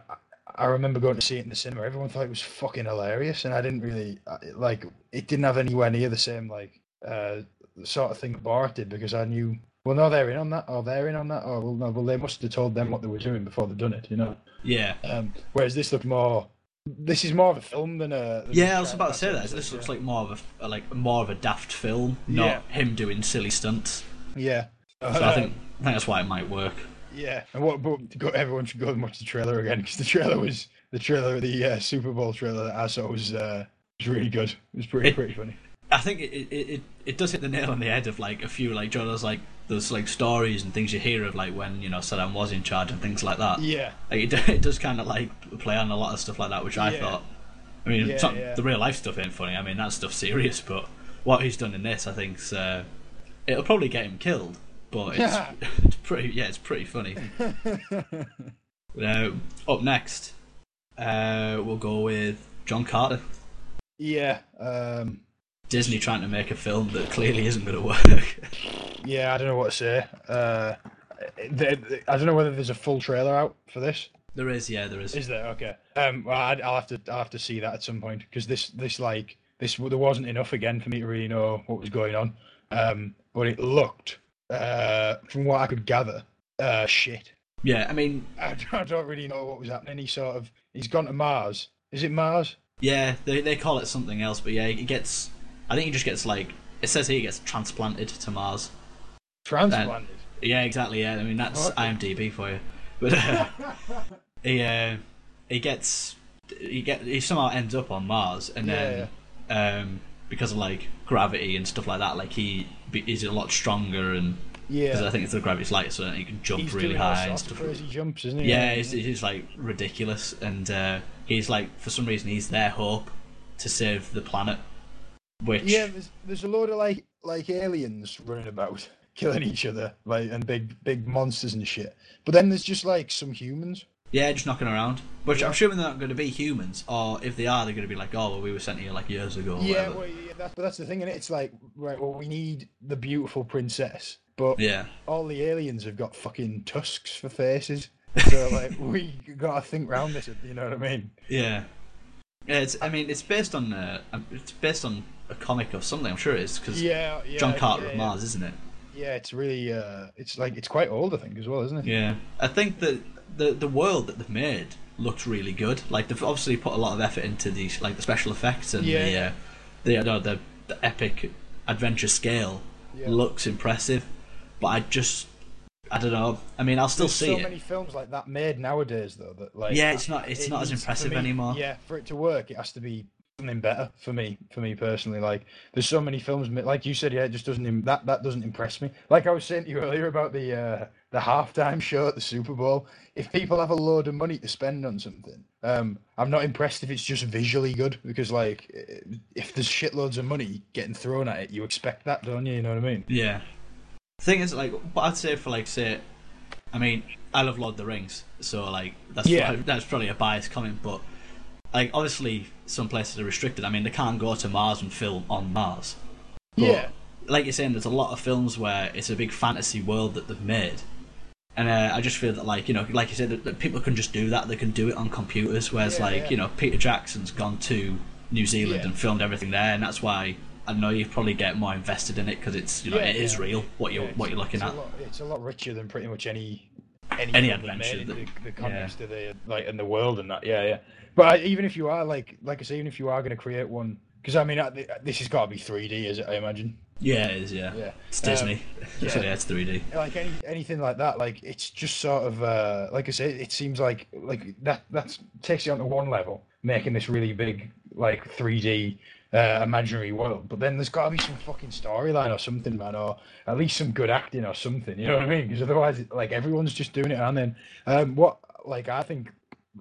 i remember going to see it in the cinema everyone thought it was fucking hilarious and i didn't really like it didn't have anywhere near the same like uh sort of thing Borat did because i knew well, no, they're in on that, or they're in on that, or well, no, well, they must have told them what they were doing before they'd done it, you know. Yeah. Um, whereas this looked more. This is more of a film than a. than Yeah, a I was about to say that. This yeah. looks like more of a like more of a daft film, not Yeah. him doing silly stunts. Yeah. So I think I think that's why it might work. Yeah, and what? But everyone should go and watch the trailer again because the trailer was the trailer, the uh, Super Bowl trailer that I saw was uh, was really good. It was pretty It- pretty funny. I think it, it, it, it does hit the nail on the head of like a few like Joe those like those like stories and things you hear of like when you know Saddam was in charge and things like that. Yeah, Like, it, it does kind of like play on a lot of stuff like that, which I Yeah. thought. I mean, Yeah, not, yeah. the real life stuff ain't funny. I mean, that stuff's serious, but what he's done in this, I think, uh, it'll probably get him killed. But it's, it's pretty, yeah, it's pretty funny. Uh, up next, uh, we'll go with John Carter. yeah, um, Disney trying to make a film that clearly isn't going to work. yeah. I don't know what to say. Uh, th- th- I don't know whether there's a full trailer out for this. there is, yeah, there is. Is there? Okay. Um, well, I'd, I'll have to I'll have to see that at some point because this this like this there wasn't enough again for me to really know what was going on. Um, but it looked, uh, from what I could gather, uh, shit. Yeah, I mean, I don't, I don't really know what was happening. He sort of he's gone to Mars. Is it Mars? yeah, they they call it something else, but yeah, it gets. I think he just gets like it says here he gets transplanted to Mars. Transplanted. Yeah, exactly. Yeah, I mean that's Okay. IMDb for you. But uh, he uh, he gets he get he somehow ends up on Mars, and then um, because of like gravity and stuff like that, like he he's a lot stronger, and because I think it's the gravity's light, so he can jump He's really high and stuff. crazy jumps, isn't he? Yeah, he's, he's like ridiculous, and uh, he's like for some reason he's their hope to save the planet. Which Yeah, there's, there's a load of like like aliens running about, killing each other, like and big big monsters and shit. But then there's just like some humans. Yeah, just knocking around. Which Yeah. I'm assuming they're not going to be humans, or if they are, they're going to be like, oh, well, we were sent here like years ago. Or Yeah, well, yeah, that's, but that's the thing, innit? It's like, right, well, we need the beautiful princess, but yeah, all the aliens have got fucking tusks for faces. So, like, we gotta think round this, you know what I mean? yeah. Yeah, it's. I mean, it's based on. Uh, it's based on a comic or something. I'm sure it is because Yeah, yeah. John Carter yeah, of. Mars, isn't it? Yeah, it's really, uh, it's like, it's quite old, I think, as well, isn't it? Yeah. I think that the the world that they've made looks really good. Like they've obviously put a lot of effort into these, like the special effects and the, uh, the, the the epic adventure scale looks impressive. But I just, I don't know. I mean, I'll still There's see so it. many films like that made nowadays, though. That like Yeah, it's not- it's it not as impressive me- anymore. Yeah, for it to work, it has to be something better for me. For me personally, like there's so many films, like you said, yeah, it just doesn't that that doesn't impress me. Like I was saying to you earlier about the uh, the halftime show at the Super Bowl. If people have a load of money to spend on something, um, I'm not impressed if it's just visually good because like if there's shitloads of money getting thrown at it, you expect that, don't you? You know what I mean? Yeah. Thing is, like, what I'd say for, like, say, I mean, I love Lord of the Rings, so, like, that's, Yeah. probably, that's probably a biased comment, but, like, obviously, some places are restricted. I mean, they can't go to Mars and film on Mars. But, Yeah. Like you're saying, there's a lot of films where it's a big fantasy world that they've made. And uh, I just feel that, like, you know, like you said, that, that people can just do that. They can do it on computers. Whereas, Yeah, like, yeah. you know, Peter Jackson's gone to New Zealand Yeah. and filmed everything there, and that's why I know you probably get more invested in it because it's, you know, it is real what you're what you're looking at. A lot, it's a lot richer than pretty much any any, Any adventure that- the, the context of the like in the world and that. Yeah, yeah. But I, even if you are like like I say, even if you are going to create one, because I mean, this has got to be 3D, is it? I imagine. Yeah, it is. Yeah, Yeah. it's Um, Disney. so yeah. yeah, it's 3D. Like any anything like that, like it's just sort of uh, like I say, it seems like like that that takes you onto one level, making this really big like 3D uh, imaginary world. But then there's got to be some fucking storyline or something, man, or at least some good acting or something. You know what I mean? Because otherwise, like everyone's just doing it. And then um, what, like I think,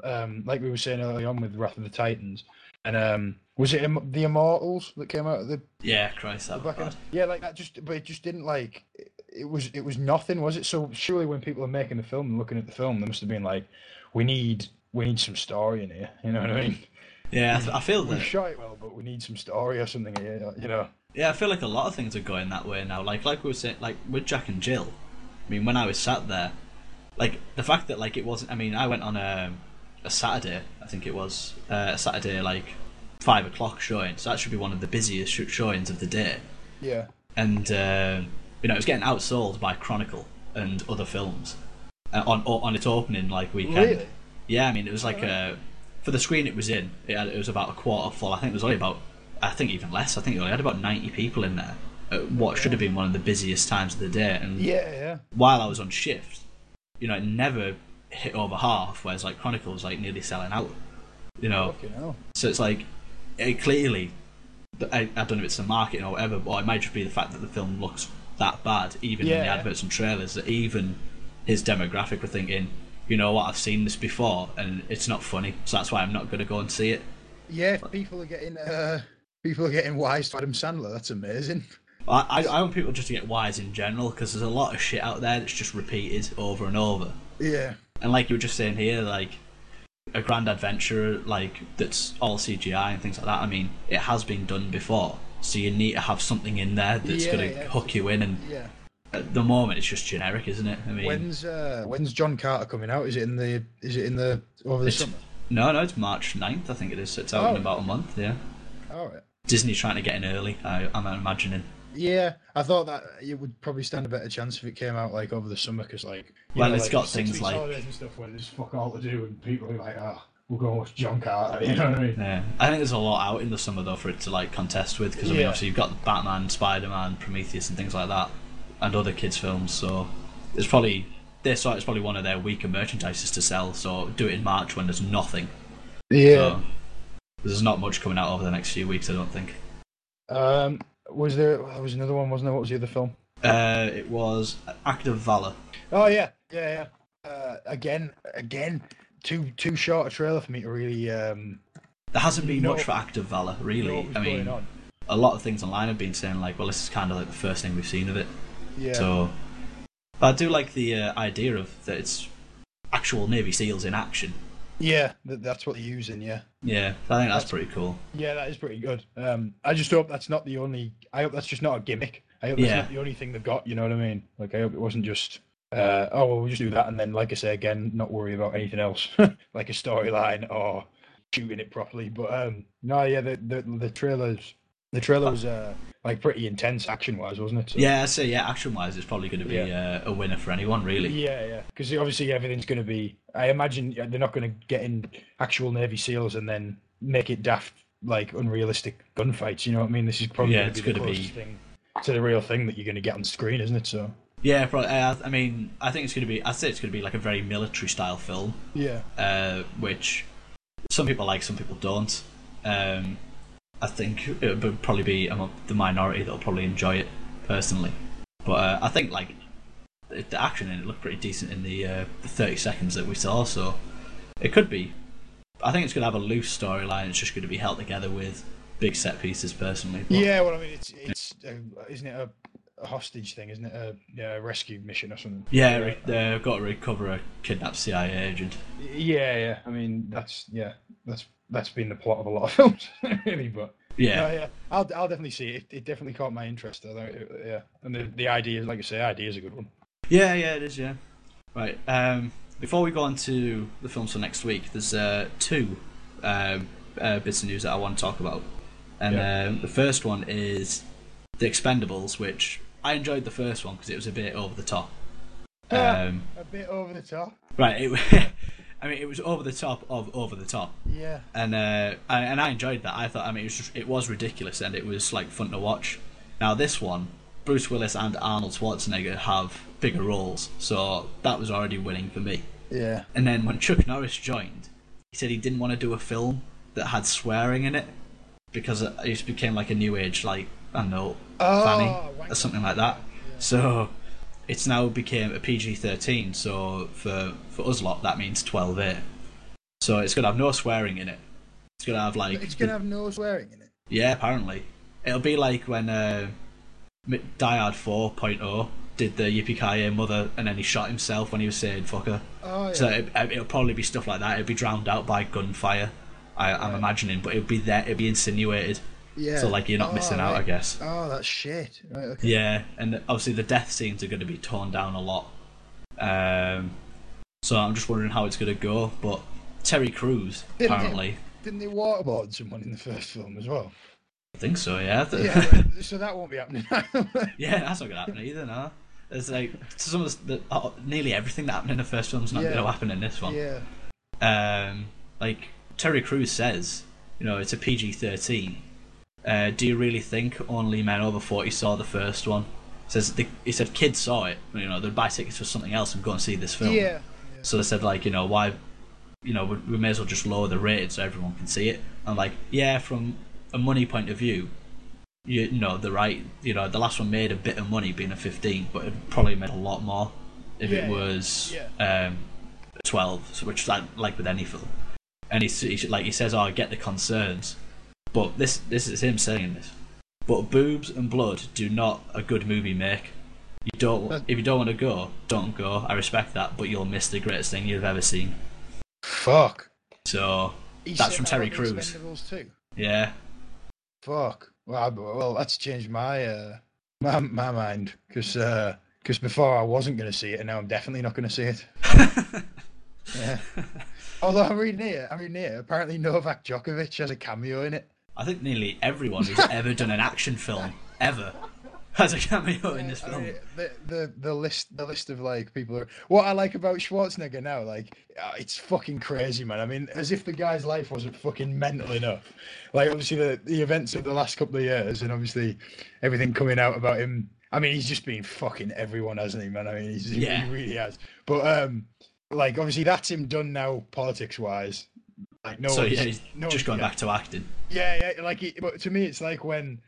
um, like we were saying early on with Wrath of the Titans, and um, was it Im- the Immortals that came out of the Yeah, Christ, that was Back in- bad. yeah, like that. Just, but it just didn't like. It, it was, it was nothing, was it? So surely, when people are making the film and looking at the film, they must have been like, "We need, we need some story in here." You know what I mean? Yeah, I, th- I feel We that. shot it well, but we need some story or something here. You know? Yeah, I feel like a lot of things are going that way now. Like like we were saying, like with Jack and Jill. I mean, when I was sat there, like the fact that like it wasn't. I mean, I went on a a Saturday. I think it was uh, a Saturday like five o'clock showing. So that should be one of the busiest showings of the day. Yeah. And uh, You know, it was getting outsold by Chronicle and other films uh, on on its opening like weekend. Really? Yeah, I mean, it was like uh, for the screen it was in. It, had, it was about a quarter full. I think it was only about, I think even less. I think it only had about ninety people in there. At what should have been one of the busiest times of the day. And Yeah, yeah. while I was on shift, you know, it never hit over half. Whereas like Chronicles like nearly selling out. You know, so it's like it clearly. I, I don't know if it's the marketing or whatever, but it might just be the fact that the film looks that bad, even in the adverts and trailers, that even his demographic were thinking, you know what, I've seen this before and it's not funny, so that's why I'm not going to go and see it. Yeah, people are getting uh, people are getting wise to Adam Sandler. That's amazing. I, I want people just to get wise in general because there's a lot of shit out there that's just repeated over and over. Yeah, And like you were just saying here, like a grand adventure, like that's all CGI and things like that. I mean, it has been done before, so you need to have something in there that's Yeah, going to yeah. hook you in. And yeah. at the moment, it's just generic, isn't it? I mean, When's uh, when's John Carter coming out? Is it in the is it in the over the summer? no, no, it's March 9th, I think it is. So it's out Oh. in about a month. Yeah, All right. Disney's trying to get in early. I, I'm imagining. Yeah, I thought that it would probably stand a better chance if it came out like over the summer because like you Well, know, it's like, got things like- holidays and stuff when there's fuck all to do and people are like ah we'll go and watch John Carter. You know what I mean? Yeah, I think there's a lot out in the summer though for it to like contest with because I mean obviously you've got Batman, Spider Man, Prometheus, and things like that, and other kids films. So it's probably this sort is probably one of their weaker merchandises to sell. So do it in March when there's nothing. Yeah. So there's not much coming out over the next few weeks. I don't think. Um, was there? There was another one, wasn't there? What was the other film? Uh, it was Act of Valor. Oh yeah, yeah, yeah. Uh, again, again, too too short a trailer for me to really um. There hasn't been much for Act of Valor, really. I mean, a lot of things online have been saying like, well, this is kind of like the first thing we've seen of it. Yeah. So, but I do like the uh, idea of that it's actual Navy SEAls in action. Yeah, that's what they're using. Yeah. Yeah, I think that's That's- pretty cool. Yeah, that is pretty good. Um, I just hope that's not the only. I hope that's just not a gimmick. I hope that's not the only thing they've got. You know what I mean? Like, I hope it wasn't just. Uh, oh well, we'll just do that, and then, like I say again, not worry about anything else, like a storyline or shooting it properly. But um, no, yeah, the the, the trailers, the trailer was uh, like pretty intense action wise, wasn't it? So- Yeah, so yeah, action wise, it's probably going to be uh, a winner for anyone, really. Yeah, yeah. Because obviously everything's going to be. I imagine they're not going to get in actual Navy SEAls and then make it daft, like unrealistic gunfights. You know what I mean? This is probably Yeah, going it's to be thing to the real thing that you're going to get on screen, isn't it? So Yeah, probably, uh, I mean, I think it's going to be. I'd say it's going to be like a very military style film, yeah, uh, which some people like, some people don't. Um, I think it would probably be among the minority that'll probably enjoy it personally. But uh, I think like the action in it looked pretty decent in the uh, the thirty seconds that we saw, so it could be. I think it's going to have a loose storyline. It's just going to be held together with big set pieces, personally. But- yeah. Well, I mean, it's it's uh, isn't it a, a hostage thing? Isn't it a, yeah, a rescue mission or something? Yeah, re- they've got to recover a kidnapped CIA agent. yeah, yeah. I mean, that's yeah, that's that's been the plot of a lot of films, really. But Yeah, No, yeah, I'll I'll definitely see it. It definitely caught my interest. I think, it- yeah, and the the idea, like I say, idea is a good one. yeah, yeah, it is. Yeah, right. Um, before we go on to the films for next week, there's uh, two um, uh, bits of news that I want to talk about, and Yeah. um, the first one is the Expendables, which I enjoyed the first one because it was a bit over the top. Ah. Um, A bit over the top. right, it, I mean, it was over the top of over the top. Yeah. and uh, I, and I enjoyed that. I thought, I mean, it was just, it was ridiculous, and it was like fun to watch. Now this one, Bruce Willis and Arnold Schwarzenegger have bigger roles, so that was already winning for me. Yeah. And then when Chuck Norris joined, he said he didn't want to do a film that had swearing in it because it just became like a new age, like I don't know, Oh, Fanny or something like that. So it's now became a PG thirteen. So for for us lot, that means twelve A. So it's gonna have no swearing in it. It's gonna have like It's gonna have no swearing in it. yeah, apparently it'll be like when uh, Hard 4.0 did the Yippee Ki mother, and then he shot himself when he was saying "fucker." Oh yeah. So it, it'll probably be stuff like that. It'll be drowned out by gunfire. I, I'm imagining, but it'll be there. It'll be insinuated. Yeah. So like you're not Oh, missing out, I guess. Oh, that's shit. Right, okay. Yeah, and obviously the death scenes are going to be toned down a lot. Um, so I'm just wondering how it's going to go. But Terry Crews Didn't apparently, Didn't they waterboard someone in the first film as well? I think so. Yeah. Yeah, so that won't be happening. Yeah, that's not gonna happen either. No, it's like some of the, oh, nearly everything that happened in the first film's not Yeah. gonna happen in this one. yeah. Um, like Terry Crews says, you know, it's a PG thirteen. Uh, do you really think only men over forty saw the first one? Says the, he said kids saw it. You know, they'd buy tickets for something else and go and see this film. Yeah. So they said like, you know, why, you know, we, we may as well just lower the rating so everyone can see it. And like, yeah, from a money point of view, you, you know, the right, you know, the last one made a bit of money being a 15, but it probably made a lot more if Yeah, it was yeah. um, 12, so which like, like with any film. And he, he like he says, oh, I get the concerns, but this this is him saying this. But boobs and blood do not a good movie make. You don't if you don't want to go, don't go. I respect that, but you'll miss the greatest thing you've ever seen. Fuck. So He That's from that Terry Crews. Yeah, Fuck. Well, I, well, that's changed my uh, my my mind because because before I wasn't going to see it, and now I'm definitely not going to see it. Yeah. Although I'm reading here, I'm reading here. Apparently, Novak Djokovic has a cameo in it. I think nearly everyone who's ever done an action film ever has a cameo in this I film. mean, the, the the list the list of like people are what I like about Schwarzenegger now like uh, it's fucking crazy man. I mean as if the guy's life wasn't fucking mental enough. Like obviously the, the events of the last couple of years and obviously everything coming out about him I mean he's just been fucking everyone hasn't he man? I mean he's, Yeah. he really has. But um like obviously that's him done now politics wise like no so yeah, he's no just going yeah. back to acting. Yeah, yeah, like, it, but to me, it's like when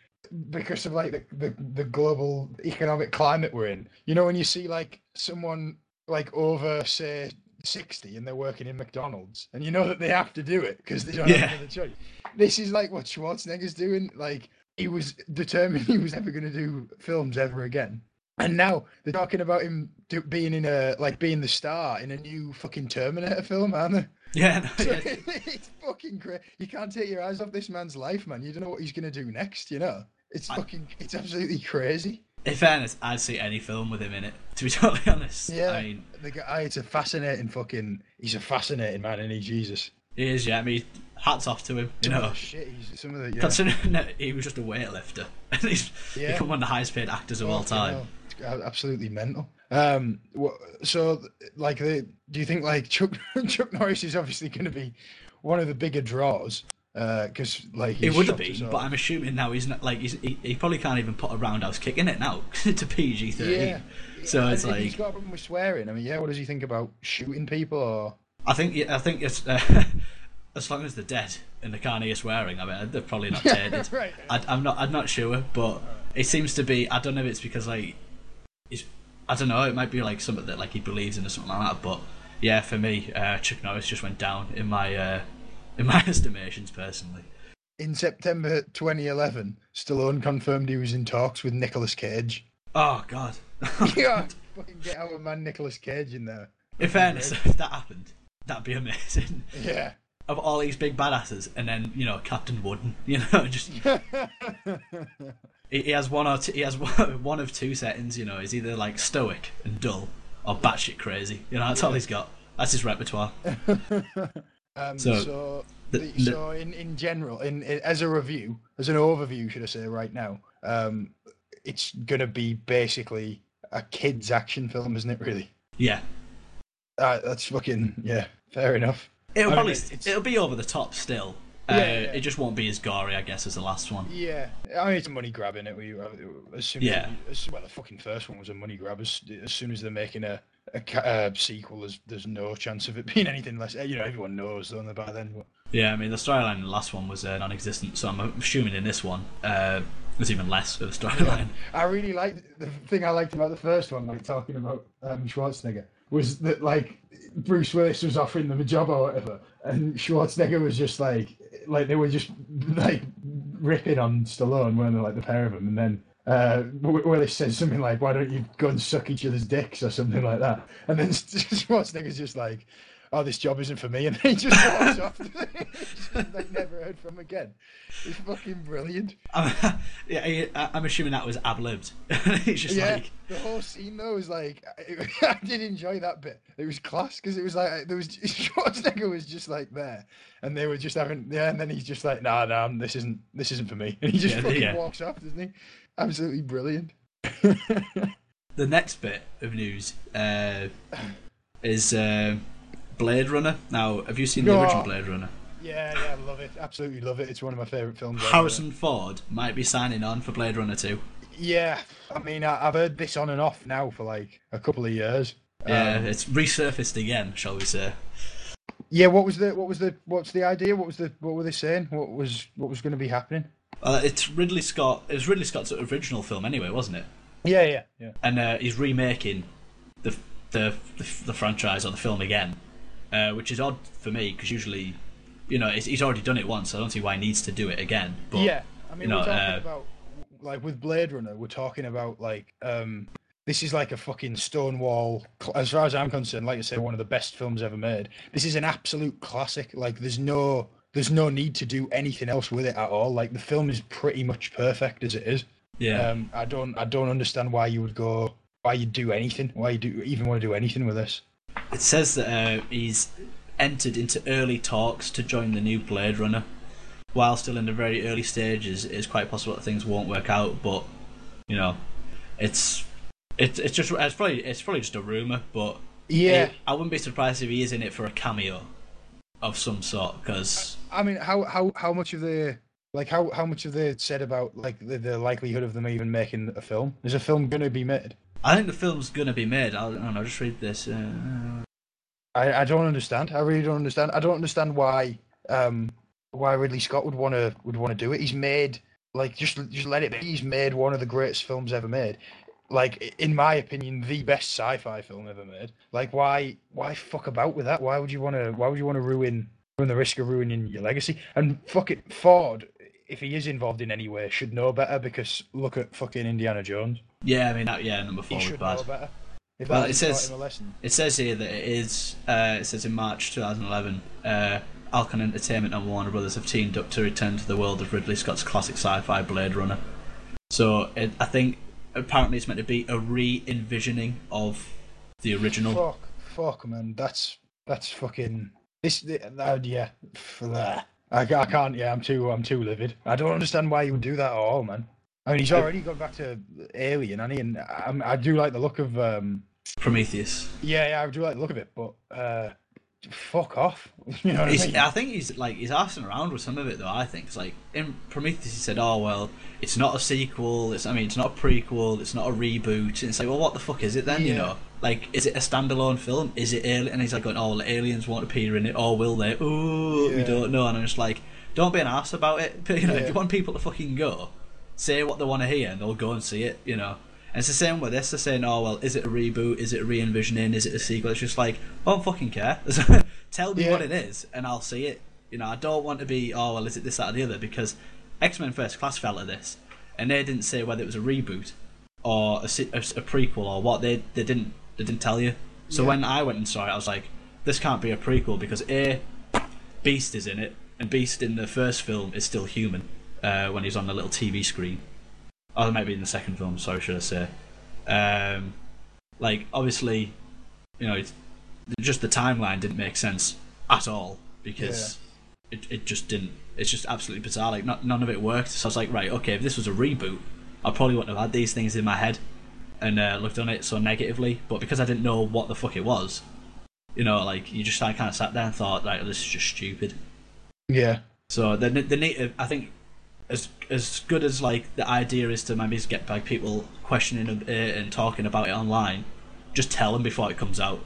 because of like the, the the global economic climate we're in. You know, when you see like someone like over say sixty and they're working in McDonald's, and you know that they have to do it because they don't Yeah. have another choice. This is like what Schwarzenegger's doing. Like he was determined he was never going to do films ever again. And now they're talking about him being in a like being the star in a new fucking Terminator film, aren't they? Yeah, no, yeah. it's fucking great. You can't take your eyes off this man's life, man. You don't know what he's gonna do next. You know, it's I- fucking, it's absolutely crazy. In fairness, I'd see any film with him in it. To be totally honest, Yeah, I mean, the guy. Ah, it's a fascinating fucking. He's a fascinating man, and he Jesus. he is. Yeah, I mean, hats off to him. You oh, know, the shit. He's some of the. Yeah. considering that he was just a weightlifter and he's Yeah. become one of the highest paid actors of all time. It's a- absolutely mental. Um, so like, the, do you think like Chuck Chuck Norris is obviously going to be one of the bigger draws? Because like It would have been, but I'm assuming now he's not like he's, he, he probably can't even put a roundhouse kick in it now. a PG thirteen. Yeah. So it's And he's like got a problem with swearing. I mean, yeah. What does he think about shooting people or? I think yeah, I think it's uh, as long as they're dead and they can't hear swearing. I mean, they're probably not tainted. right. I, I'm not. I'm not sure, but it seems to be. I don't know if it's because like, he's. I don't know. It might be like something that like he believes in or something like that. But yeah, for me, uh, Chuck Norris just went down in my uh, in my estimations personally. In September 2011, Stallone confirmed he was in talks with Nicolas Cage. Oh God. yeah, fucking get our man Nicolas Cage in there. in fairness, if that happened, that'd be amazing. Yeah. Of all these big badasses, and then you know Captain Wooden, you know, just he, has one or two, he has one, of two settings. You know, he's either like stoic and dull, or batshit crazy. You know, that's all he's got. That's his repertoire. um, So, so, the- the, the- so in, in general, in, in as a review, as an overview, should I say, right now, um, it's gonna be basically a kids' action film, isn't it? Really? Yeah, Uh, that's fucking yeah. Fair enough. it'll I mean, probably it's- it'll be over the top still. Uh, Yeah, yeah. It just won't be as gory, I guess, as the last one. Yeah, I mean it's a money grab in it. We as soon Yeah. as, well, the fucking first one was a money grab. As, as soon as they're making a a, a sequel, there's there's no chance of it being anything less. You know, everyone knows don't they by then. But, Yeah, I mean the storyline in the last one was uh, non-existent, so I'm assuming in this one uh, there's even less of a storyline. I really liked the thing I liked about the first one, like talking about um, Schwarzenegger, was that like Bruce Willis was offering them a job or whatever, and Schwarzenegger was just like, like they were just like ripping on Stallone, weren't they? Like the pair of them, and then. Uh, W- Willis says something like, "Why don't you go and suck each other's dicks?" or something like that, and then Schwarzenegger's just like, "Oh, this job isn't for me," and then he just walks off. they never heard from again. It's fucking brilliant. I'm, yeah, I- I'm assuming that was ab libbed. it's just yeah, like the whole scene though was like I did enjoy that bit. It was class because it was like there was Schwarzenegger was just like there, and they were just having yeah, and then he's just like, nah, nah, this isn't this isn't for me, and he just Yeah, fucking yeah. walks off, doesn't he? Absolutely brilliant. the next bit of news uh, is uh, Blade Runner. Now, have you seen the Oh. original Blade Runner? yeah, yeah, I love it. Absolutely love it. It's one of my favorite films. ever. Harrison Ford might be signing on for Blade Runner 2. Yeah, I mean, I, I've heard this on and off now for like a couple of years. Yeah, Um, it's resurfaced again, shall we say? yeah. What was the what was the what's the idea? What was the what were they saying? What was what was going to be happening? Uh, it's Ridley Scott. It was Ridley Scott's original film, anyway, wasn't it? Yeah, yeah, yeah. And uh, he's remaking the, the the the franchise or the film again, uh, which is odd for me because usually, you know, he's, he's already done it once. So I don't see why he needs to do it again. But yeah, I mean, you know, we're talking uh, about like with Blade Runner, we're talking about like um this is like a fucking Stonewall. As far as I'm concerned, like I say, one of the best films ever made. This is an absolute classic. Like, there's no there's no need to do anything else with it at all. Like, the film is pretty much perfect as it is. yeah, Um, I don't I don't understand why you would go why you do anything why you do even want to do anything with this. It says that uh, he's entered into early talks to join the new Blade Runner. While still in the very early stages, it's quite possible that things won't work out. But you know, it's it's it's just it's probably it's probably just a rumor. But Yeah, I, I wouldn't be surprised if he is in it for a cameo of some sort. Because I mean, how how how much of the like how how much have they said about like the, the likelihood of them even making a film? Is a film going to be made? I think the film's gonna be made. I'll, I don't know. Just read this. Uh, I I don't understand. I really don't understand. I don't understand why um why Ridley Scott would want to would want to do it. He's made like just just let it be. He's made one of the greatest films ever made. Like in my opinion, the best sci-fi film ever made. Like why why fuck about with that? Why would you want to why would you want to ruin run the risk of ruining your legacy? And fuck it, Ford, if he is involved in any way, should know better because look at fucking Indiana Jones. yeah, I mean, that, yeah, number He four was should bad. know better. If Well, it says- him a lesson. It says here that it is. Uh, it says in March 2011, uh, Alcon Entertainment and Warner Brothers have teamed up to return to the world of Ridley Scott's classic sci-fi Blade Runner. So it, I think apparently it's meant to be a re-envisioning of the original. Fuck, fuck, man. That's that's fucking this. Uh, yeah, for that. I, I can't. Yeah, I'm too. I'm too livid. I don't understand why you would do that at all, man. I mean, he's already gone back to Alien, and he and I, I do like the look of. um Prometheus. Yeah, yeah, I do like the look of it, but uh fuck off. You know I mean? I think he's like he's arsing around with some of it though. I think it's like in Prometheus he said, "Oh well, it's not a sequel. It's I mean it's not a prequel. It's not a reboot." And it's like, well, what the fuck is it then? You know, like is it a standalone film? Is it alien? And he's like going, "Oh, well, aliens won't appear in it, or will they? Ooh, we don't know." And I'm just like, don't be an ass about it. But you know, if you want people to fucking go, say what they want to hear, and they'll go and see it. You know. And it's the same with this. They're saying, "Oh well, is it a reboot? Is it a re-envisioning? Is it a sequel?" It's just like, I don't fucking care. Tell me Yeah. what it is, and I'll see it. You know, I don't want to be, oh well, is it this, that, or the other? Because X Men First Class fell at this, and they didn't say whether it was a reboot or a, a, a prequel or what. They they didn't they didn't tell you. So Yeah. when I went and saw it, I was like, this can't be a prequel because a Beast is in it, and Beast in the first film is still human uh, when he's on the little TV screen. Oh, it might be in the second film. Sorry, should I say? Um, like obviously, you know, it's, just the timeline didn't make sense at all because it, it just didn't. It's just absolutely bizarre. Like not, none of it worked. So I was like, right, okay, if this was a reboot, I probably wouldn't have had these things in my head and uh, looked on it so negatively. But because I didn't know what the fuck it was, you know, like you just I kind of sat there and thought, like, this is just stupid. yeah, So the the need, I think, as as good as like the idea is to maybe get like people questioning it and talking about it online, just tell them before it comes out,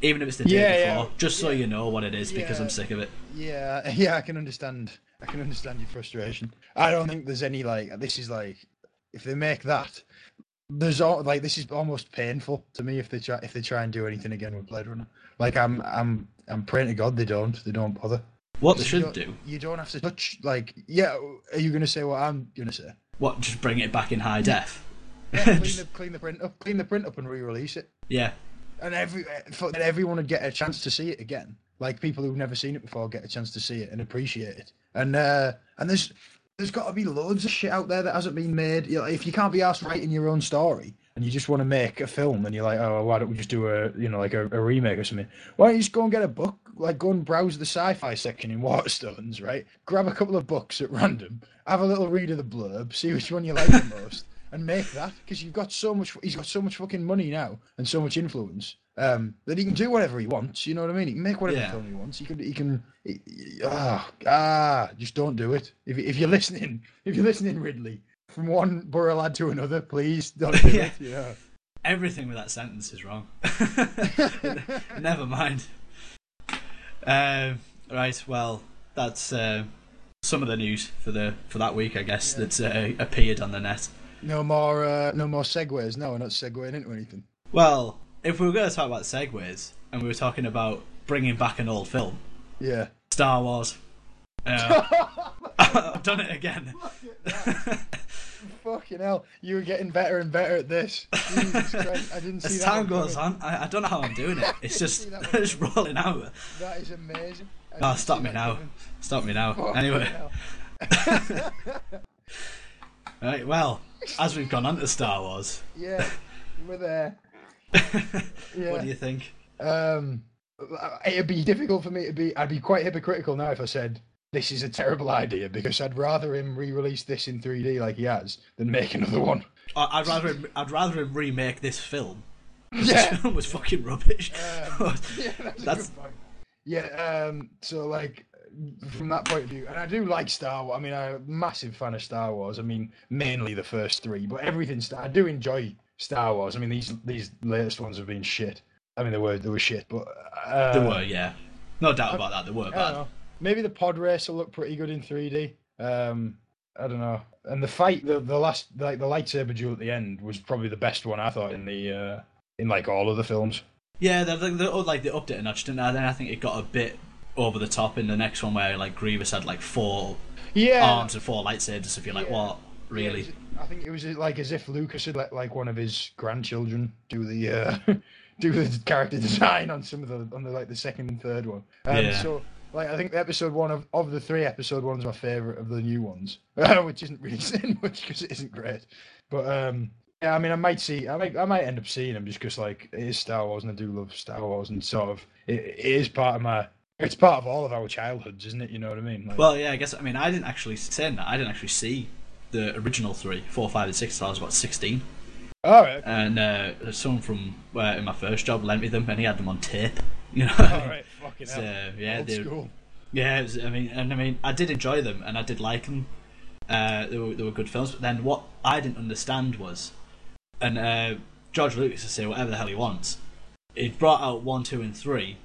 even if it's the day Yeah, yeah. before, just so Yeah. you know what it is because Yeah. I'm sick of it. yeah, yeah. I can understand. I can understand your frustration. I don't think there's any like this is like if they make that, there's all like this is almost painful to me if they try if they try and do anything again with Blade Runner. Like I'm I'm I'm praying to God they don't they don't bother. What they should do, You don't have to touch like yeah. Are you gonna say what I'm gonna say? what just bring it back in high def. Yeah, clean the clean the print up, clean the print up, and re-release it. yeah, and every for, and everyone would get a chance to see it again. Like people who've never seen it before get a chance to see it and appreciate it. And uh, and there's there's got to be loads of shit out there that hasn't been made. You know, if you can't be asked writing your own story and you just want to make a film, and you're like, oh, why don't we just do a you know like a, a remake or something? Why don't you just go and get a book? Like go and browse the sci-fi section in Waterstones, right? Grab a couple of books at random, have a little read of the blurb, see which one you like the most, and make that because you've got so much. He's got so much fucking money now and so much influence um, that he can do whatever he wants. You know what I mean? He can make whatever Yeah. film he wants. He can. He can. He, ah, ah, just don't do it. If if you're listening, if you're listening, Ridley, from one borough lad to another, please don't do Yeah. it. Yeah. Everything with that sentence is wrong. Never mind. Um, right. Well, that's uh, some of the news for the for that week, I guess. That's uh, appeared on the net. No more. Uh, no more segues. No, we're not segueing into anything. Well, if we were going to talk about segues, and we were talking about bringing back an old film, Yeah. Star Wars. Uh, I've done it again. Fucking hell, you were getting better and better at this. Jesus Christ, I didn't see As that. time goes coming. on, I, I don't know how I'm doing it. It's just see that one it's rolling out. That is amazing. Oh, didn't stop me now. Stop me now. Anyway, right. Well, as we've gone on to Star Wars, Yeah, we're there. Yeah. what do you think? Um, it'd be difficult for me to be. I'd be quite hypocritical now if I said this is a terrible idea because I'd rather him re-release this in 3D like he has than make another one. I- I'd rather him, I'd rather him remake this film. Yeah. This film was fucking rubbish. Um, yeah, that's, That's- a good point. Yeah, um, so like from that point of view, and I do like Star Wars. I mean, I'm a massive fan of Star Wars. I mean, mainly the first three, but everything. Star- I do enjoy Star Wars. I mean, these these latest ones have been shit. I mean, they were they were shit, but uh, There were, yeah, no doubt about that. There were bad. Maybe the pod race will look pretty good in 3D. Um, I don't know. And the fight, the the last like the lightsaber duel at the end was probably the best one I thought in the uh, in like all of the films. Yeah, the, the, the, like the update a notch, didn't they? Then I think it got a bit over the top in the next one where like Grievous had like four Yeah. arms and four lightsabers. If you're like, Yeah. what? Really? I think it was like as if Lucas had let like one of his grandchildren do the uh, do the character design on some of the on the like the second and third one. Um, Yeah. So like I think the episode one of, of the three episode one's my favorite of the new ones, which isn't really saying much because it isn't great. But um, yeah, I mean I might see I might I might end up seeing them just because like it is Star Wars and I do love Star Wars and sort of it, it is part of my it's part of all of our childhoods, isn't it? You know what I mean? Like, Well, yeah, I guess. I mean, I didn't actually saying that. I didn't actually see the original three, four, five, and six. Till I was about sixteen, all right, and uh, someone from uh, in my first job lent me them, and he had them on tape. You know. all right, fucking So, hell. yeah, Old school. Yeah, it was, I mean, and I mean, I did enjoy them, and I did like them. Uh, they were they were good films, but then what I didn't understand was, and uh, George Lucas will say whatever the hell he wants. He brought out one, two, and three,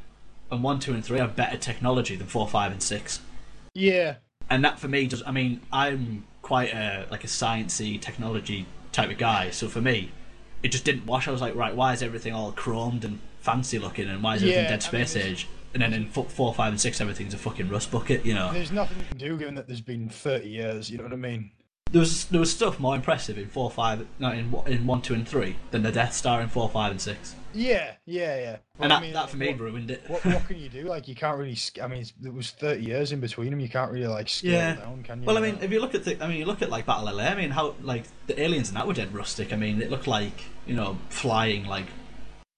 and one, two, and three have better technology than four, five, and six. Yeah, And that for me, just I mean, I'm quite a like a sciencey technology type of guy, so for me, it just didn't wash. I was like, right, why is everything all chromed and fancy looking, and why is everything Yeah, Dead I mean, Space Age? And then in fo- four, five, and six, everything's a fucking rust bucket, you know. There's nothing you can do given that there's been 30 years, you know what I mean? There was there was stuff more impressive in four, five, no, in in one, two, and three than the Death Star in four, five, and six. Yeah, yeah, yeah. But and I that, mean, that for me what, ruined it. what, what can you do? Like, you can't really. I mean, it was 30 years in between them. You can't really, like, scale Yeah. down, can you? Well, I mean, if you look at the, I mean, you look at like Battle LA. I mean, how like the aliens in that were dead rustic. I mean, it looked like you know flying like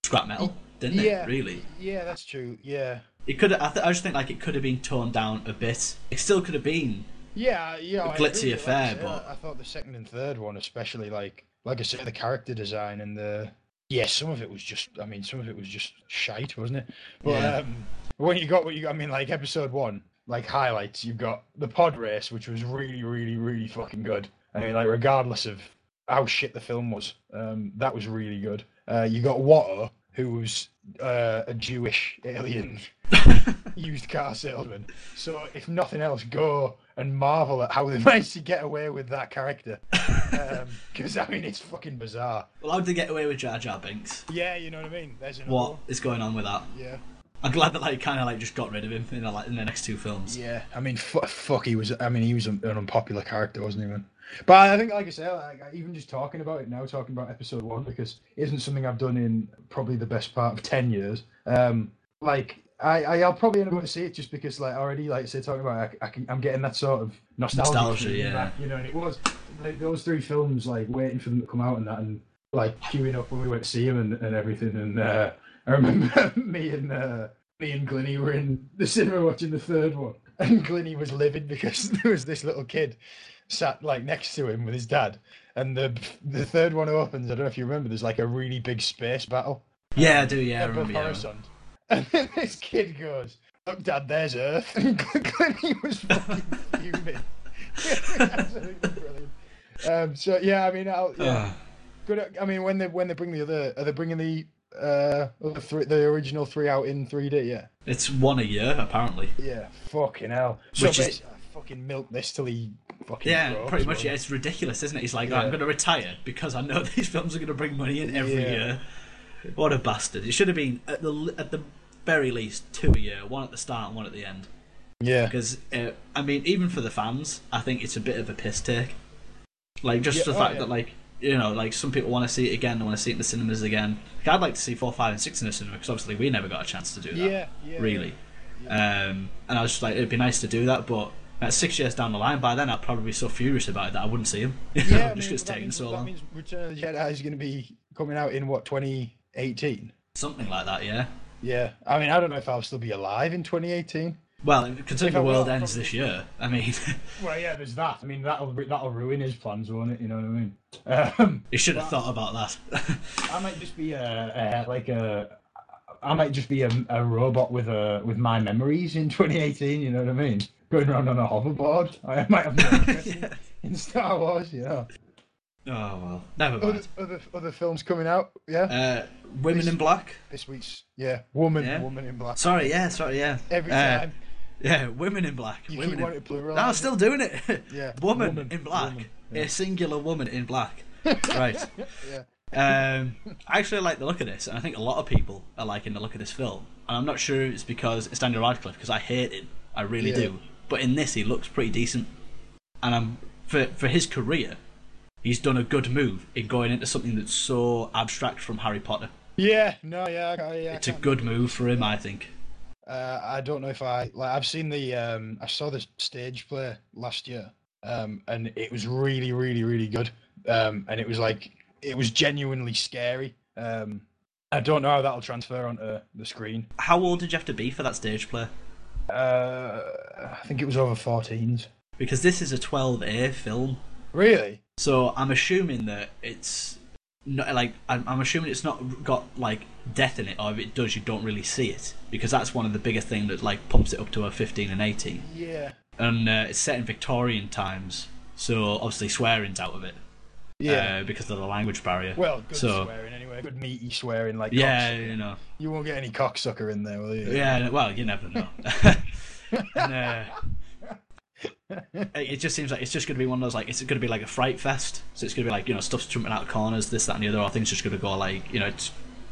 scrap metal, didn't yeah. it? Really, Yeah, that's true. Yeah. it could. I, th- I just think like it could have been toned down a bit. It still could have been. Yeah, yeah. I glitzy like affair, but- I thought the second and third one, especially, like, like I said, the character design and the. Yeah, some of it was just. I mean, some of it was just shite, wasn't it? But Yeah. um, when you got what you got, I mean, like episode one, like highlights, you've got the pod race, which was really, really, really fucking good. I mean, like regardless of how shit the film was, um, that was really good. Uh, you got Watto, who was uh, a Jewish alien used car salesman. So if nothing else, go and marvel at how they managed to get away with that character. Because I mean, it's fucking bizarre. Well, how did they get away with Jar Jar Binks? Yeah, you know what I mean. There's another What one. is going on with that? Yeah, I'm glad that like kind of like just got rid of him in the, like in the next two films. yeah. I mean, fu- fuck, he was. I mean, he was an, an unpopular character, wasn't he, man? But I think, like I said, like, even just talking about it now, talking about episode one, because it isn't something I've done in probably the best part of ten years. Um, like I, I I'll probably end up going to see it just because, like, already, like I said, talking about, it, I, I can, I'm getting that sort of nostalgia, Nostalgia, yeah. back, you know. And it was like, those three films, like waiting for them to come out and that, and like queuing up when we went to see them and, and everything. And uh, I remember me and uh, me and Glinny were in the cinema watching the third one, and Glinny was livid because there was this little kid sat like next to him with his dad. And the the third one opens. I don't know if you remember. There's like a really big space battle. Yeah, I do. Yeah, I remember. Yeah. And then this kid goes, "Look, Dad, there's Earth." And Glennie was fucking fuming. Absolutely brilliant. Um, so yeah, I mean, I'll, yeah, good. I mean, when they when they bring the other, are they bringing the uh other three, the original three out in 3D? Yeah, it's one a year apparently. yeah. Fucking hell. So Which is- I fucking milk this till he fucking Yeah, pretty much. Yeah, it's ridiculous, isn't it? He's like, "Oh, I'm going to retire because I know these films are going to bring money in every Yeah. year. What a bastard! It should have been at the at the very least two a year, one at the start and one at the end. Yeah, Because uh, I mean, even for the fans, I think it's a bit of a piss take. Like just Yeah, the oh, fact yeah. that like you know, like some people want to see it again, they want to see it in the cinemas again. Like, I'd like to see four, five, and six in the cinema because obviously we never got a chance to do that. yeah, yeah. really. Um, and I was just like, it'd be nice to do that, but at six years down the line, by then I'd probably be so furious about it that I wouldn't see him. You know, Yeah, I just because it's taking means, so that long. means Return of the Jedi is going to be coming out in what 2018. Something like that, yeah. Yeah, I mean, I don't know if I'll still be alive in 2018. Well, considering If the world ends probably- this year, I mean, Well, yeah, there's that. I mean, that'll that'll ruin his plans, won't it? You know what I mean? Um, you should have thought about that. I might just be a, a like a. I might just be a, a robot with a with my memories in 2018. You know what I mean? Going around on a hoverboard. I might have no interest in- Yeah. in Star Wars. You know. Oh well, never Other, mind. other other films coming out. Yeah. Uh, Women in Black. this week's yeah, woman, Yeah. woman in black. Sorry, yeah, sorry, yeah. Every Uh, time Yeah, Women in Black. you women keep in... wanting to. No, I'm still doing it. Yeah, woman, woman, in black. woman, yeah. A singular woman in black. right. Yeah. Um, I actually like the look of this, and I think a lot of people are liking the look of this film. And I'm not sure it's because it's Daniel Radcliffe, because I hate him. I really Yeah. do. But in this, he looks pretty decent. And I'm for for his career, he's done a good move in going into something that's so abstract from Harry Potter. Yeah, no, yeah, I, yeah. I It's a good move for him, I think. Uh, I don't know if I like. I've seen the. Um, I saw the stage play last year, um, and it was really, really, really good. Um, and it was like it was genuinely scary. Um, I don't know how that'll transfer onto the screen. How old did you have to be for that stage play? Uh, I think it was over 14s. Because this is a 12A film. Really? So I'm assuming that it's not like I'm, I'm assuming it's not got like death in it, or if it does, you don't really see it because that's one of the biggest thing that like pumps it up to a 15 and 18. Yeah. And uh, it's set in Victorian times, so obviously swearing's out of it. Yeah. uh, because of the language barrier. well, good so swearing anyway. Good meaty swearing like. yeah, cocksucker. you know, You won't get any cocksucker in there, will you? yeah. Well, you never know. and, uh, it just seems like it's just going to be one of those like it's going to be like a fright fest. So it's going to be like you know stuff's jumping out of corners, this, that, and the other. Or things just going to go like you know it's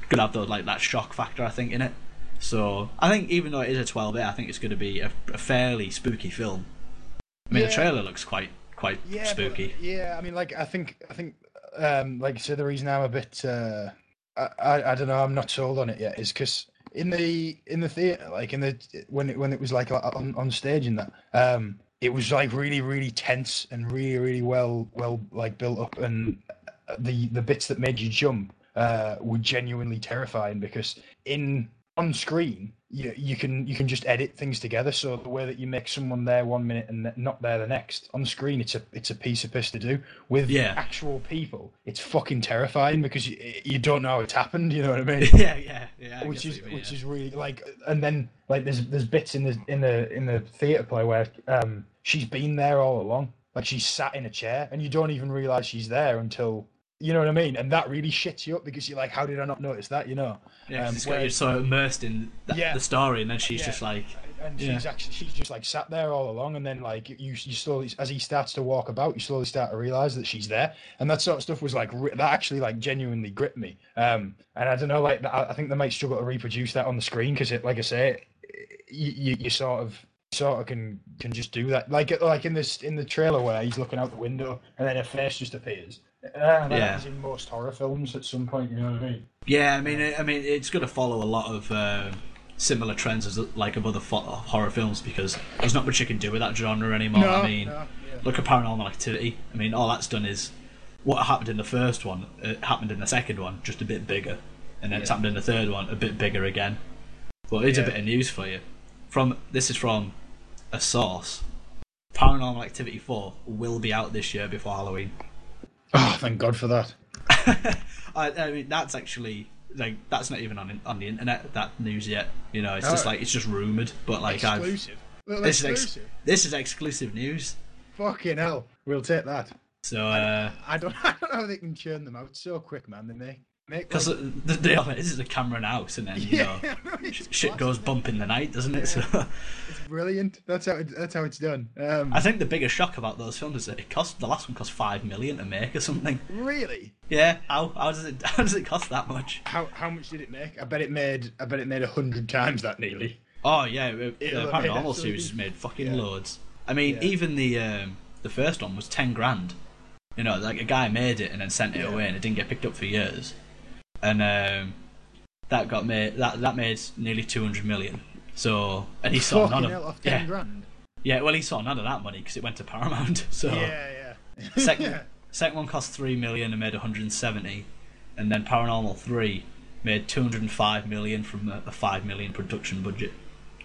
going to have the, like that shock factor I think in it. So I think even though it is a 12 bit, I think it's going to be a, a fairly spooky film. I mean, the trailer looks quite quite yeah, but- spooky. yeah, I mean, like I think I think um, like I said, the reason I'm a bit uh, I, I I don't know, I'm not sold on it yet is because in the in the theater, like in the when it when it was like on on stage and that, um, it was like really really tense and really really well well like built up and the the bits that made you jump uh, were genuinely terrifying because in on screen you, you can you can just edit things together so the way that you make someone there one minute and not there the next on the screen it's a it's a piece of piss to do with Yeah. actual people it's fucking terrifying because you, you don't know how it's happened you know what i mean yeah, yeah, yeah. I which is mean, which yeah. is really like and then like there's there's bits in the in the in the theater play where um she's been there all along like she's sat in a chair and you don't even realize she's there until you know what I mean and that really shits you up because you're like how did I not notice that you know Yeah, um, it's you whereas- so immersed in Yeah. the story, and then she's Yeah. just like, and Yeah. she's actually she's just like sat there all along and then like you you slowly as he starts to walk about you slowly start to realize that she's there and that sort of stuff was like that actually like genuinely gripped me um and i don't know like I, I think they might struggle to reproduce that on the screen because it like i say you, you you sort of sort of can can just do that. Like like in this in the trailer where he's looking out the window and then her face just appears. Uh, that Yeah. happens in most horror films at some point. You know what I mean? Yeah, I mean, I mean, it's going to follow a lot of uh, similar trends as like of other fo- horror films because there's not much you can do with that genre anymore. I mean, no, yeah. look at Paranormal Activity. I mean, all that's done is what happened in the first one uh, happened in the second one, just a bit bigger, and then it's happened in the third one, a bit bigger again. But it's a bit of news for you. From this is from a source. Paranormal Activity 4 will be out this year before Halloween. Oh, thank God for that. I, I mean, that's actually like that's not even on on the internet that news yet. You know, it's just Oh. like it's just rumored. But like I've exclusive. Little this is ex- exclusive. this is exclusive news. Fucking hell, we'll take that. So uh, I don't, I don't know how they can churn them out so quick, man. They make because the deal is, this is a Cameron house, and then you know yeah, no, sh- shit goes bump in the night, doesn't it? So It's brilliant. That's how it, that's how it's done. Um, I think the biggest shock about those films is that it cost the last one cost five million to make or something. really. Yeah, how how does it how does it cost that much? How how much did it make? I bet it made. I bet it made a hundred times that nearly. Oh yeah, it- the It'll have made Paranormal series has made fucking yeah. loads. I mean, Yeah. even the um, the first one was ten grand. You know, like a guy made it and then sent it Yeah. away, and it didn't get picked up for years. And um, that got made that that made nearly two hundred million. So, and he saw Fucking none hell, of yeah, grand. yeah. Well, he saw none of that money because it went to Paramount. So, Yeah, yeah. second second one cost three million and made one hundred and seventy, and then Paranormal Three made two hundred and five million from a, a five million production budget.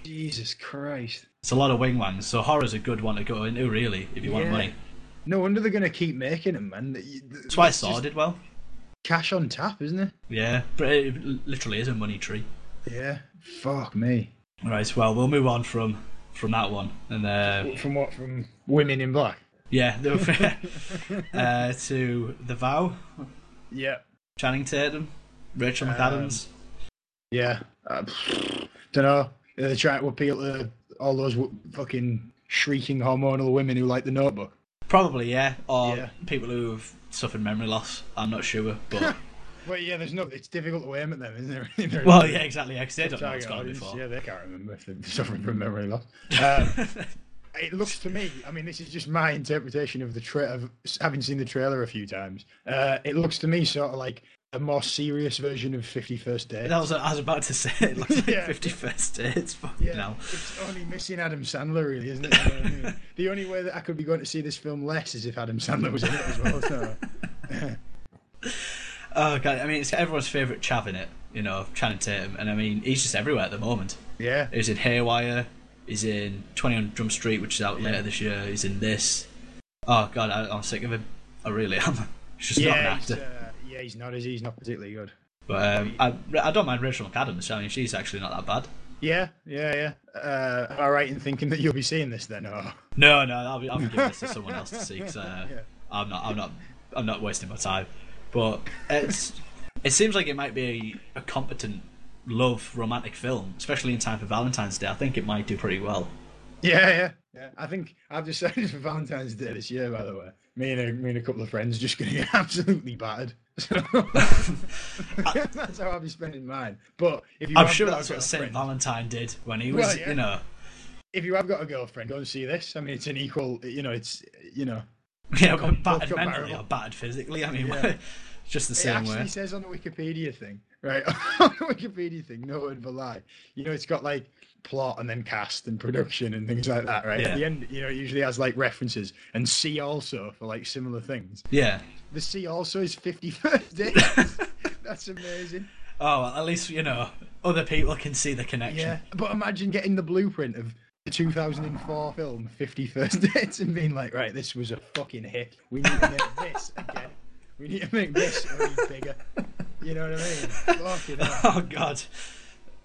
Jesus Christ. It's a lot of wing wangs, so horror's a good one to go into, really, if you want money. No wonder they're gonna keep making them, man. That's why Saw did well. Cash on tap, isn't it? Yeah, but it literally is a money tree. Yeah. Fuck me. Right, well, we'll move on from from that one, and uh, From what? From Women in Black. yeah, uh, to the vow, Yeah. Channing Tatum, Rachel Um, McAdams. Yeah. Uh, don't know. They're trying to appeal to all those w- fucking shrieking hormonal women who like the Notebook. Probably, yeah, or Yeah. people who have suffered memory loss. I'm not sure, but Well, yeah. There's no. It's difficult to aim at them, isn't it? They're- well, yeah, exactly. Yeah, 'cause they don't know what's gone before. Yeah, they can't remember if they're suffering from memory loss. Um, it looks to me, I mean, this is just my interpretation of the tra- of having seen the trailer a few times. Uh, it looks to me sort of like a more serious version of Fifty First Dates. That was I was about to say. It looks like Yeah. 51st dates. Fucking Yeah, hell. it's only missing Adam Sandler, really, isn't it? You know what I mean? the only way that I could be going to see this film less is if Adam Sandler was in it as well. So. Oh god, I mean, it's everyone's favourite chav in it, you know, Channing Tatum, and I mean, he's just everywhere at the moment. Yeah, He's in Haywire, he's in 21 Jump Street, which is out Yeah. later this year, he's in this. Oh god, I, I'm sick of him. I really am. He's just not an yeah, actor. Uh, he's not. Is he? He's not particularly good. But um, I, I don't mind Rachel McAdams, I mean, she's actually not that bad. Yeah, yeah, yeah. Uh, am I right in thinking that you'll be seeing this then? Or No, no, I'll be, I'll be giving this to someone else to see, because uh, Yeah. I'm not, I'm not, I'm not wasting my time. But it's, it seems like it might be a, a competent love romantic film, especially in time for Valentine's Day. I think it might do pretty well. Yeah, yeah, yeah. I think I've decided for Valentine's Day this year. By the way, me and a, me and a couple of friends just going to get absolutely battered. So that's how I'll be spending mine. But if you, I'm sure got that's what Saint Valentine did when he was, Well, yeah. you know, If you have got a girlfriend, go and see this. I mean, it's an equal. You know, it's you know. yeah, Com- battered both mentally or battered physically. I mean, Yeah. just the It same actually way. says on the Wikipedia thing, right? on the Wikipedia thing, no word of a lie. You know, it's got like plot and then cast and production and things like that, right? Yeah. At the end, you know, it usually has like references and see also for like similar things. Yeah. The see also is 51st days. That's amazing. Oh, well, at least you know other people can see the connection. Yeah. But imagine getting the blueprint of the 2004 film 51st Dates and being like, right, this was a fucking hit. We need to make this again. We need to make this bigger. You know what I mean? Fucking hell. Oh God.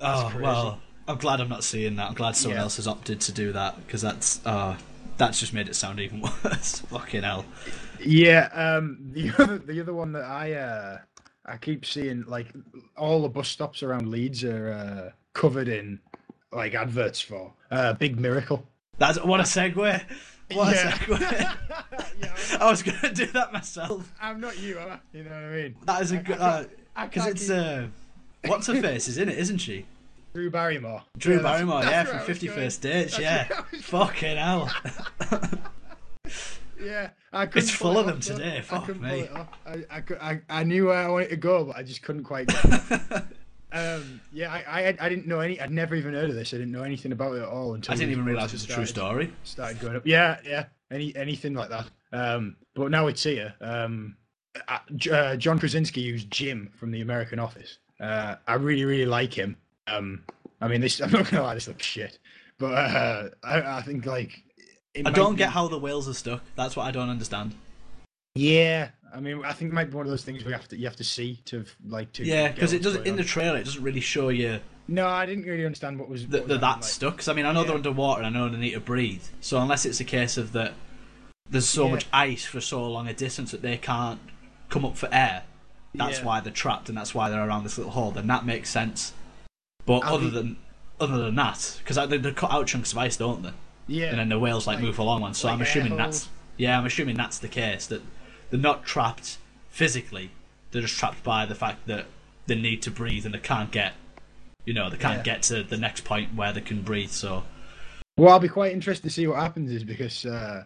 Oh crazy. well, I'm glad I'm not seeing that. I'm glad someone Yeah. else has opted to do that because that's uh, that's just made it sound even worse. Fucking hell. Yeah, um, the other the other one that I uh, I keep seeing like all the bus stops around Leeds are uh, covered in like adverts for uh, Big Miracle. That's what a segue. What Yeah. a segue. yeah, I was gonna do that myself. I'm not you, am I? You know what I mean? That is a good because can't it's uh, what's her face is in it, isn't she? Drew Barrymore. Drew Yeah, Barrymore, that's yeah, from Fifty First was Fifty going. First Dates, yeah. I Fucking hell. Yeah, I couldn't It's full it of them though. today, I fuck couldn't me. pull it off. I, I, I, I knew where I wanted to go, but I just couldn't quite. Get um, yeah, I, I, I didn't know any. I'd never even heard of this. I didn't know anything about it at all until I didn't even realise it was a true story. Started going up. Yeah, yeah. Any anything like that. Um, but now it's here. Um, uh, uh, John Krasinski used Jim from The American Office. Uh, I really, really like him. Um, I mean, this. I'm not gonna lie, this looks shit, but uh, I, I think like. I don't be- get how the whales are stuck. That's what I don't understand. Yeah, I mean, I think it might be one of those things we have to you have to see to like to. Yeah, because it doesn't in the trailer. It doesn't really show you No, I didn't really understand what was. that what that like- stuck. Because I mean, I know they're underwater. and I know they need to breathe. So unless it's a case of that, there's so Yeah. much ice for so long a distance that they can't come up for air. That's Yeah. why they're trapped, and that's why they're around this little hole. Then that makes sense. But I'll other be- than other than that, because they, they cut out chunks of ice, don't they? Yeah, and then the whales like, Like- move along one. So like I'm assuming that's yeah, I'm assuming that's the case that they're not trapped physically. They're just trapped by the fact that they need to breathe and they can't get, you know, they can't Yeah. get to the next point where they can breathe. So Well, I'll be quite interested to see what happens is because uh,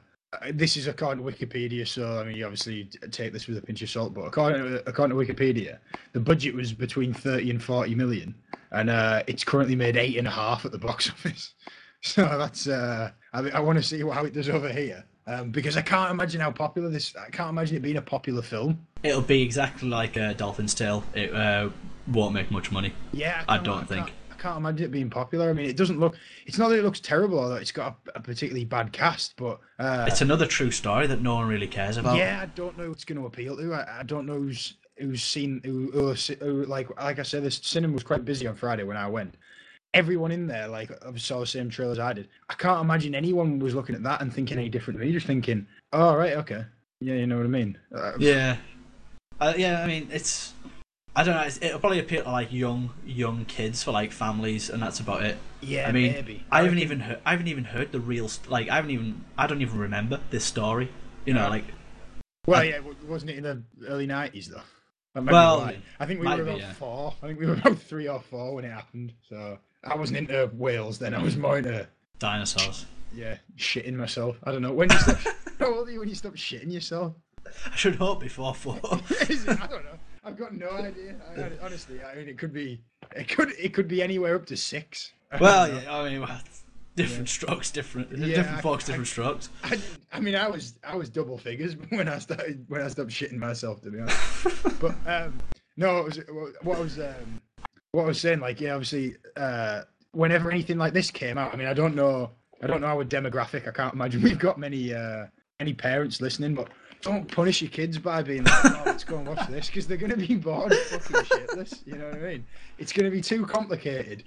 this is according to Wikipedia, so I mean, you obviously take this with a pinch of salt. But according to, according to Wikipedia, the budget was between thirty and forty million, and uh, it's currently made eight and a half at the box office. So that's uh, I, I want to see how it does over here um, because I can't imagine how popular this. I can't imagine it being a popular film. it'll be exactly like uh, Dolphin's Tale. It uh, won't make much money. Yeah, I can't- don't think. I can't imagine it being popular. I mean, it doesn't look. It's not that it looks terrible, although it's got a, a particularly bad cast. But uh, It's another true story that no one really cares about. yeah, I don't know what's going to appeal to. I, I don't know who's who's seen who, who, who like like I said, the cinema was quite busy on Friday when I went. Everyone in there like saw the same trailer as I did. I can't imagine anyone was looking at that and thinking any different to me. Just thinking, oh right, okay, yeah, you know what I mean. Uh, Yeah, uh, yeah. I mean, it's. I don't know. It's, it'll probably appeal to like young young kids for like families, and that's about it. yeah, I mean, maybe. I haven't even heard. I haven't even heard the real. st- Like, I haven't even. I don't even remember this story. You know, Yeah. like Well, I- yeah, wasn't it in the early nineties though? That Well. I think we were be, about yeah. four. I think we were about three or four when it happened. So I wasn't into whales then. I was more into dinosaurs. yeah, shitting myself. I don't know when you stop. how old are you when you stop shitting yourself? I should hope before four. I don't know. I've got no idea. I, honestly, I mean, it could be. It could. It could be anywhere up to six. I well, yeah. I mean, well, different strokes, different Yeah, different folks, different strokes. I, I mean, I was I was double figures when I started when I stopped shitting myself. To be honest, but um, no, it was what I was um, what I was saying. Like, yeah, obviously, uh, whenever anything like this came out, I mean, I don't know, I don't know our demographic. I can't imagine we've got many uh, any parents listening, but. Don't punish your kids by being like, oh, let's go and watch this, because they're going to be bored fucking shitless. You know what I mean? It's going to be too complicated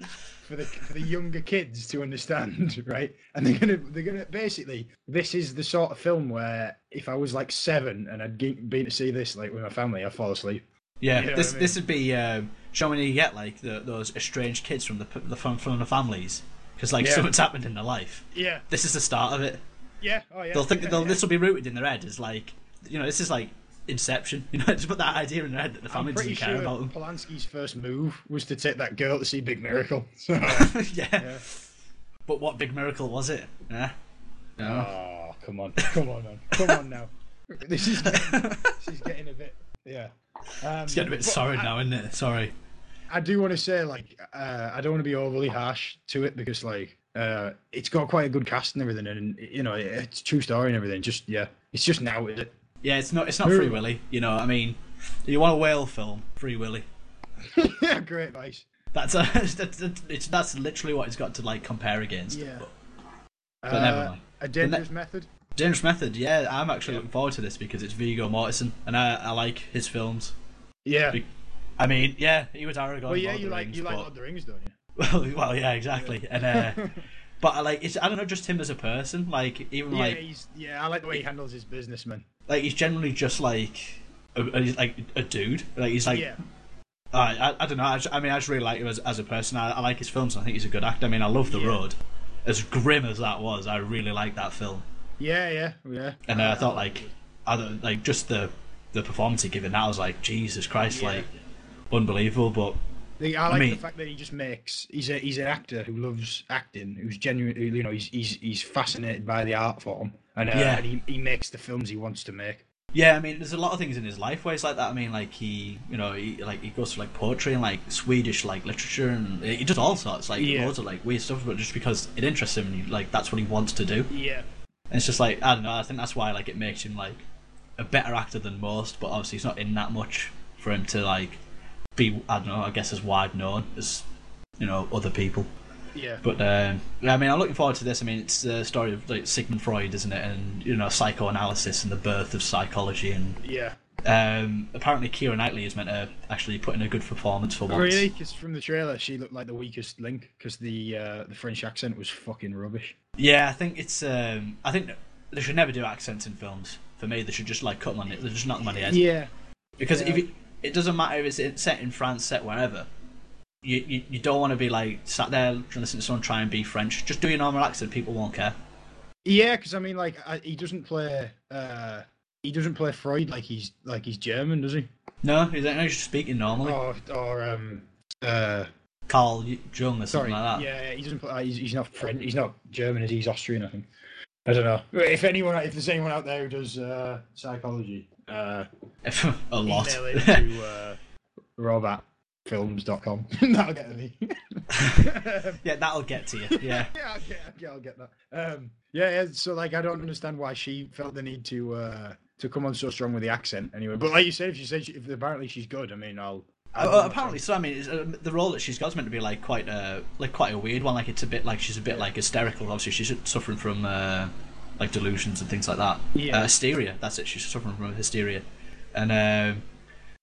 for the for the younger kids to understand, right? And they're gonna they're gonna basically this is the sort of film where if I was like seven and I'd been to see this like with my family, I'd fall asleep. Yeah, You know this I this would be um, showing you get like the, those estranged kids from the, the from, from the families because like Yeah. something's happened in their life. Yeah, This is the start of it. yeah, oh yeah. They'll think yeah, they'll, yeah. this will be rooted in their head as like you know this is like Inception. You know, just put that idea in their head that the family doesn't care sure about them. Polanski's first move was to take that girl to see Big Miracle. So, yeah. yeah. But what big miracle was it? Yeah. No. Oh, come on, come on, man. come on now. This is getting, is getting a bit, yeah. Um, It's getting a bit sorry I- now, isn't it? Sorry. I do want to say, like, uh, I don't want to be overly harsh to it because, like, uh, it's got quite a good cast and everything, and you know, it's true story and everything. Just yeah, it's just now, is it? Yeah, it's not it's not Free Willy. You know, I mean, you want a whale film? Free Willy. yeah, great advice. That's a that's, it's that's literally what it's got to like compare against. Yeah. But Uh, never mind. A dangerous method. Dangerous Method, yeah, I'm actually Yeah. looking forward to this because it's Viggo Mortensen, and I, I like his films. Yeah. Be- I mean, yeah, he was Aragorn. Well, yeah, Lord you the like Rings, you like Lord of the Rings, don't you? well, well, yeah, exactly. And uh, but I like it's I don't know, just him as a person. Like even Yeah, like he's yeah. I like the way he handles his business, man. like he's generally just like a, a- like a dude. Like he's like yeah, I, I, I don't know. I, just, I mean, I just really like him as, as a person. I, I like his films. And I think he's a good actor. I mean, I love The Yeah. Road. As grim as that was, I really like that film. yeah, yeah, yeah. And uh, I thought like, I don't, like just the the performance he given. That I was like, Jesus Christ, Yeah. like unbelievable. But The, I like mean- the fact that he just makes. He's a he's an actor who loves acting, who's genuine. You know, he's he's he's fascinated by the art form, and, uh, Yeah. and he he makes the films he wants to make. Yeah, I mean, there's a lot of things in his life where he's like that. I mean, like he, you know, he like he goes to like poetry and like Swedish like literature, and he does all sorts, like Yeah. loads of like weird stuff. But just because it interests him, and he, like that's what he wants to do. Yeah, And it's just like I don't know. I think that's why like it makes him like a better actor than most. But obviously, he's not in that much for him to like be. I don't know. I guess as wide known as you know other people. yeah, But um, I mean, I'm looking forward to this. I mean, it's the story of like Sigmund Freud, isn't it? And you know, psychoanalysis and the birth of psychology. And yeah. um, apparently, Keira Knightley is meant to actually put in a good performance for once. Really? Because from the trailer, she looked like the weakest link because the uh, the French accent was fucking rubbish. Yeah, I think it's. Um, I think they should never do accents in films. For me, they should just like cut them on it. They just knock them on the head. Yeah, Because if Yeah. it, it doesn't matter if it's set in France, set wherever. You, you, you don't want to be like sat there listening to someone try and be French. Just do your normal accent. People won't care. yeah. Because I mean, like, I, he doesn't play. Uh, he doesn't play Freud like he's like he's German, does he? No, he's, he's just speaking normally. Or or um uh Carl Jung or sorry something like that. yeah he doesn't play he's, he's not French he's not German is he? he's Austrian I think I don't know if anyone if there's anyone out there who does uh psychology uh a lot. email it to uh robatfilms.com that'll get to me yeah, that'll get to you. Yeah. yeah, I'll get, yeah, I'll get that. Um, yeah, yeah. So like, I don't understand why she felt the need to uh, to come on so strong with the accent. Anyway, but like you said, if she said she, if apparently she's good, I mean, I'll. I'll Uh, apparently, so I mean, uh, the role that she's got is meant to be like quite a like quite a weird one. Like it's a bit like she's a bit like hysterical. Obviously, she's suffering from uh, like delusions and things like that. Yeah. Uh, hysteria. That's it. She's suffering from hysteria. And um,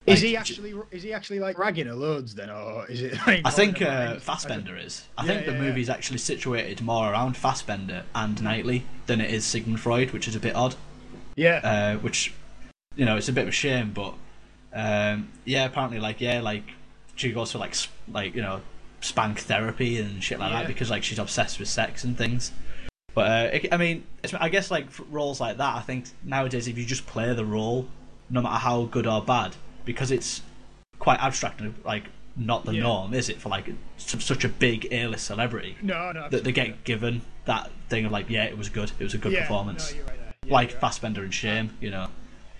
is like, he j- actually is he actually like ragging her loads then, or is it? Like, I think uh? Fassbender is. I Yeah, think the yeah, yeah. actually situated more around Fassbender and Knightley than it is Sigmund Freud, which is a bit odd. Yeah, uh, which you know it's a bit of a shame, but um, yeah, apparently like yeah, like she goes for like sp- like you know spank therapy and shit like that because like she's obsessed with sex and things. But uh, it, I mean, it's, I guess like for roles like that, I think nowadays if you just play the role, no matter how good or bad, because it's quite abstract and like not the Yeah. norm, is it? For like such a big A-list celebrity no, no, that they get given that thing of like, yeah, it was good, it was a good yeah, performance No, right. Yeah, like right. Fassbender and Shame, you know,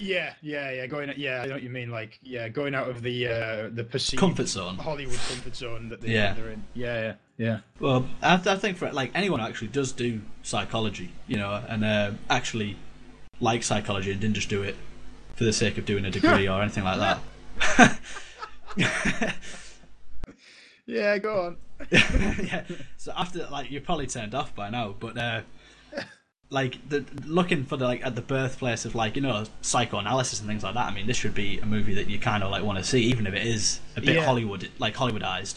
Yeah, yeah, yeah. Going, yeah, I know what you mean. Like, yeah, going out of the uh, the perceived comfort zone. Hollywood comfort zone that they, Yeah. they're in. Yeah, yeah, yeah. Well, I, I think for like anyone who actually does do psychology, you know, and uh, actually like psychology and didn't just do it for the sake of doing a degree or anything like that. Yeah, go on. yeah. So after like you're probably turned off by now, but uh, like the looking for the like at the birthplace of like you know psychoanalysis and things like that. I mean, this should be a movie that you kind of like want to see, even if it is a bit Yeah. Hollywood like Hollywoodized.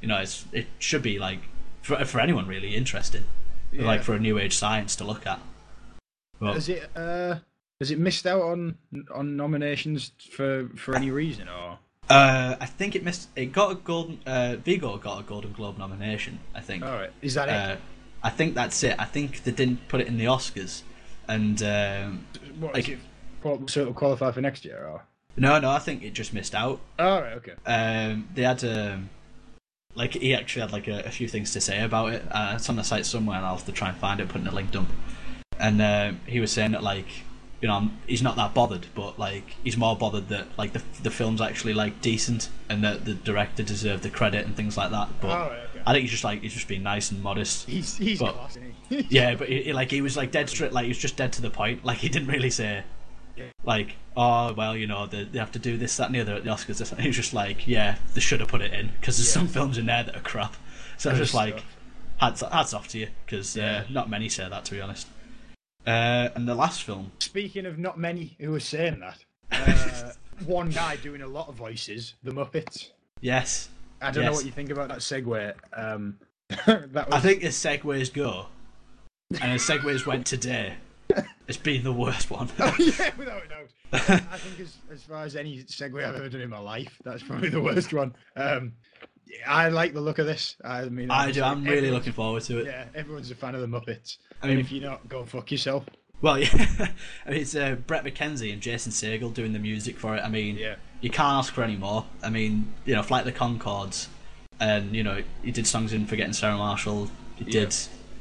You know, it's it should be like for for anyone really interesting, Yeah. like for a new age science to look at. But, Has it uh has it missed out on on nominations for for any reason or? uh, I think it missed. It got a golden. Uh, Viggo got a Golden Globe nomination. I think. All right, is that it? Uh, I think that's it. I think they didn't put it in the Oscars, and um, what, like- it so it'll qualify for next year or? no, no, I think it just missed out. All right, okay. Um, they had um, like he actually had like a, a few things to say about it. Uh, it's on the site somewhere, and I'll have to try and find it, put in a link dump. And um, he was saying that like you know he's not that bothered, but like he's more bothered that like the the film's actually like decent and that the director deserved the credit and things like that. But All right, okay. I think he's just like he's just being nice and modest. He's he's But- class, he? Yeah, but he, like he was like dead straight, like he was just dead to the point. Like he didn't really say, like, oh well, you know, they, they have to do this, that, and the other at the Oscars. This. He was just like, yeah, they should have put it in because there's Yeah. some films in there that are crap. So I was just like, hats, hats off to you because Yeah. uh, not many say that to be honest. Uh, and the last film, Speaking of not many who are saying that, uh, one guy doing a lot of voices, the Muppets. yes, I don't know what you think about that segue. Um, that was, I think as segues go, and as segues went today, it's been the worst one. yeah, without a doubt. I think as, as far as any segue I've ever done in my life, that's probably the worst one. Um, I like the look of this. I mean, I do. I'm really looking forward to it. Yeah, everyone's a fan of the Muppets. I and mean- if you're not, go fuck yourself. Well, yeah, I mean, it's uh, Bret McKenzie and Jason Segel doing the music for it. I mean, Yeah. You can't ask for any more. I mean, you know, Flight of the Conchords and you know he did songs in Forgetting Sarah Marshall. He Yeah. did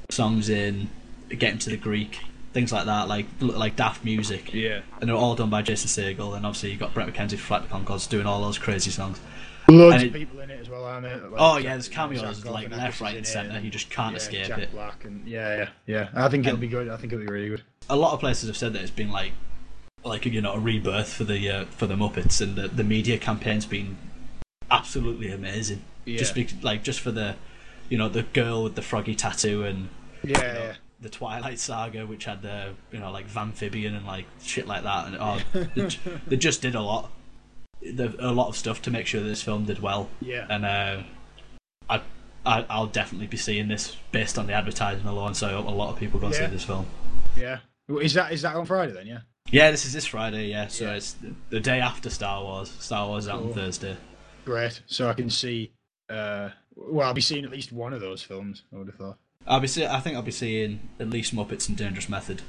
songs in Getting to the Greek, things like that, like like Daft Music. Yeah. and they're all done by Jason Segel, and obviously you got Bret McKenzie for Flight of the Conchords doing all those crazy songs. Loads And of people in it as well, aren't there? Like Oh, yeah, there's cameos, Jack like, Gordon left, right, in and it, centre. You just can't yeah, escape Jack it. Black and yeah, yeah, yeah. I think it'll And- be good. I think it'll be really good. A lot of places have said that it's been like, like you know, a rebirth for the uh, for the Muppets, and the the media campaign's been absolutely amazing. Yeah. Just be, like just for the, you know, the girl with the froggy tattoo and Yeah, you know, yeah. the Twilight Saga, which had the you know like Vamphibian and like shit like that, and oh, they, they just did a lot, They- a lot of stuff to make sure this film did well. Yeah. and uh, I, I I'll definitely be seeing this based on the advertising alone. So I hope a lot of people go and Yeah. see this film. Yeah. Is that is that on Friday then? Yeah. Yeah, this is this Friday. Yeah, so Yeah. it's the, the day after Star Wars. Star Wars is out on Thursday. Great. So I can see. Uh, well, I'll be seeing at least one of those films. I would have thought. I'll be see- I think I'll be seeing at least Muppets and Dangerous Method,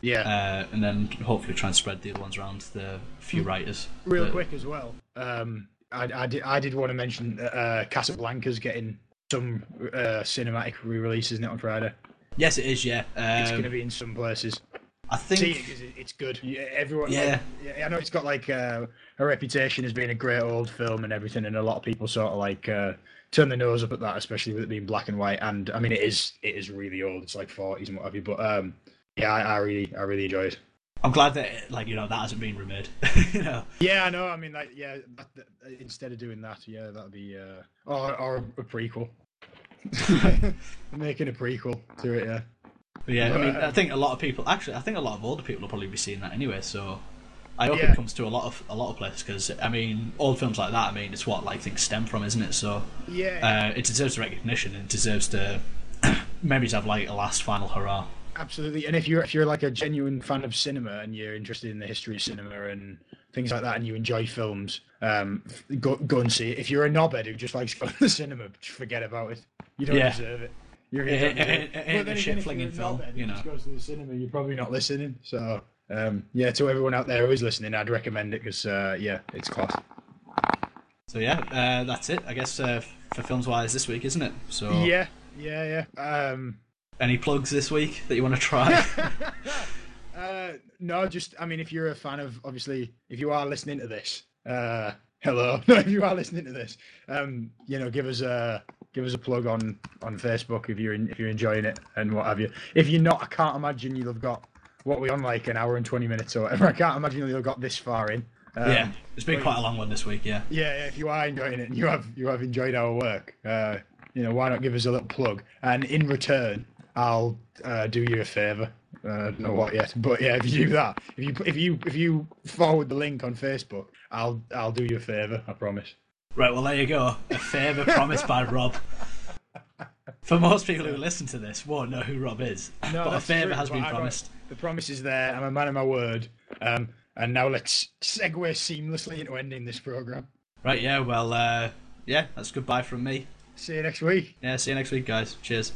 Yeah. uh, and then hopefully try and spread the other ones around to the few writers. Real that- quick as well. Um, I, I did I did want to mention that, uh, Casablanca's getting some uh, cinematic re-release, isn't it, on Friday? Yes, it is. Yeah, It's um, going to be in some places. I think. See it 'cause it, it's good. Yeah, everyone. Yeah. like, yeah, I know it's got like uh, a reputation as being a great old film and everything, and a lot of people sort of like uh, turn their nose up at that, especially with it being black and white. And I mean, it is it is really old. It's like forties and what have you. But um, yeah, I, I really I really enjoy it. I'm glad that like you know that hasn't been remade. you know, Yeah, I know. I mean, like, yeah. That, that, instead of doing that, yeah, that'd be uh, or or a prequel. Making a prequel to it, yeah. But yeah. I mean, Right. I think a lot of people actually. I think a lot of older people will probably be seeing that anyway. So. I hope Yeah. it comes to a lot of a lot of places because I mean old films like that I mean it's what like things stem from isn't it so Yeah, uh, it deserves recognition and it deserves to maybe to have like a last final hurrah absolutely. And if you're if you're like a genuine fan of cinema and you're interested in the history of cinema and things like that, and you enjoy films, um, go go and see it. If you're a knobhead who just likes going to the cinema, forget about it. You don't Yeah. deserve it. You're gonna and, it- deserve it- it But a then shit again, if flinging you're film, knobhead you who just know. goes to the cinema, you're probably not listening. So. Um, yeah, to everyone out there who is listening, I'd recommend it because uh, yeah, it's class. so yeah uh, that's it I guess uh, for films wise this week isn't it so Yeah, yeah, yeah. Um, any plugs this week that you want to try uh, no, just I mean, if you're a fan of, obviously, if you are listening to this, uh, hello. No, if you are listening to this, um, you know, give us a give us a plug on on Facebook if you're in, if you're enjoying it and what have you. If you're not, I can't imagine you'll have got what we on like an hour and twenty minutes or whatever. I can't imagine you'll have got this far in. Um, yeah it's been quite a long one this week yeah yeah, yeah, if you are enjoying it and you have you have enjoyed our work, uh, you know, why not give us a little plug? And in return, I'll uh, do you a favour. Uh, I don't know what yet, but yeah, if you do that, if you if you if you forward the link on Facebook, I'll I'll do you a favour. I promise. Right well there you go a favour promised by Rob for most people who listen to this won't know who Rob is No, but a favour has been promised The promise is there. I'm a man of my word. Um, and now let's segue seamlessly into ending this program. right yeah well uh, yeah that's goodbye from me See you next week. yeah see you next week guys cheers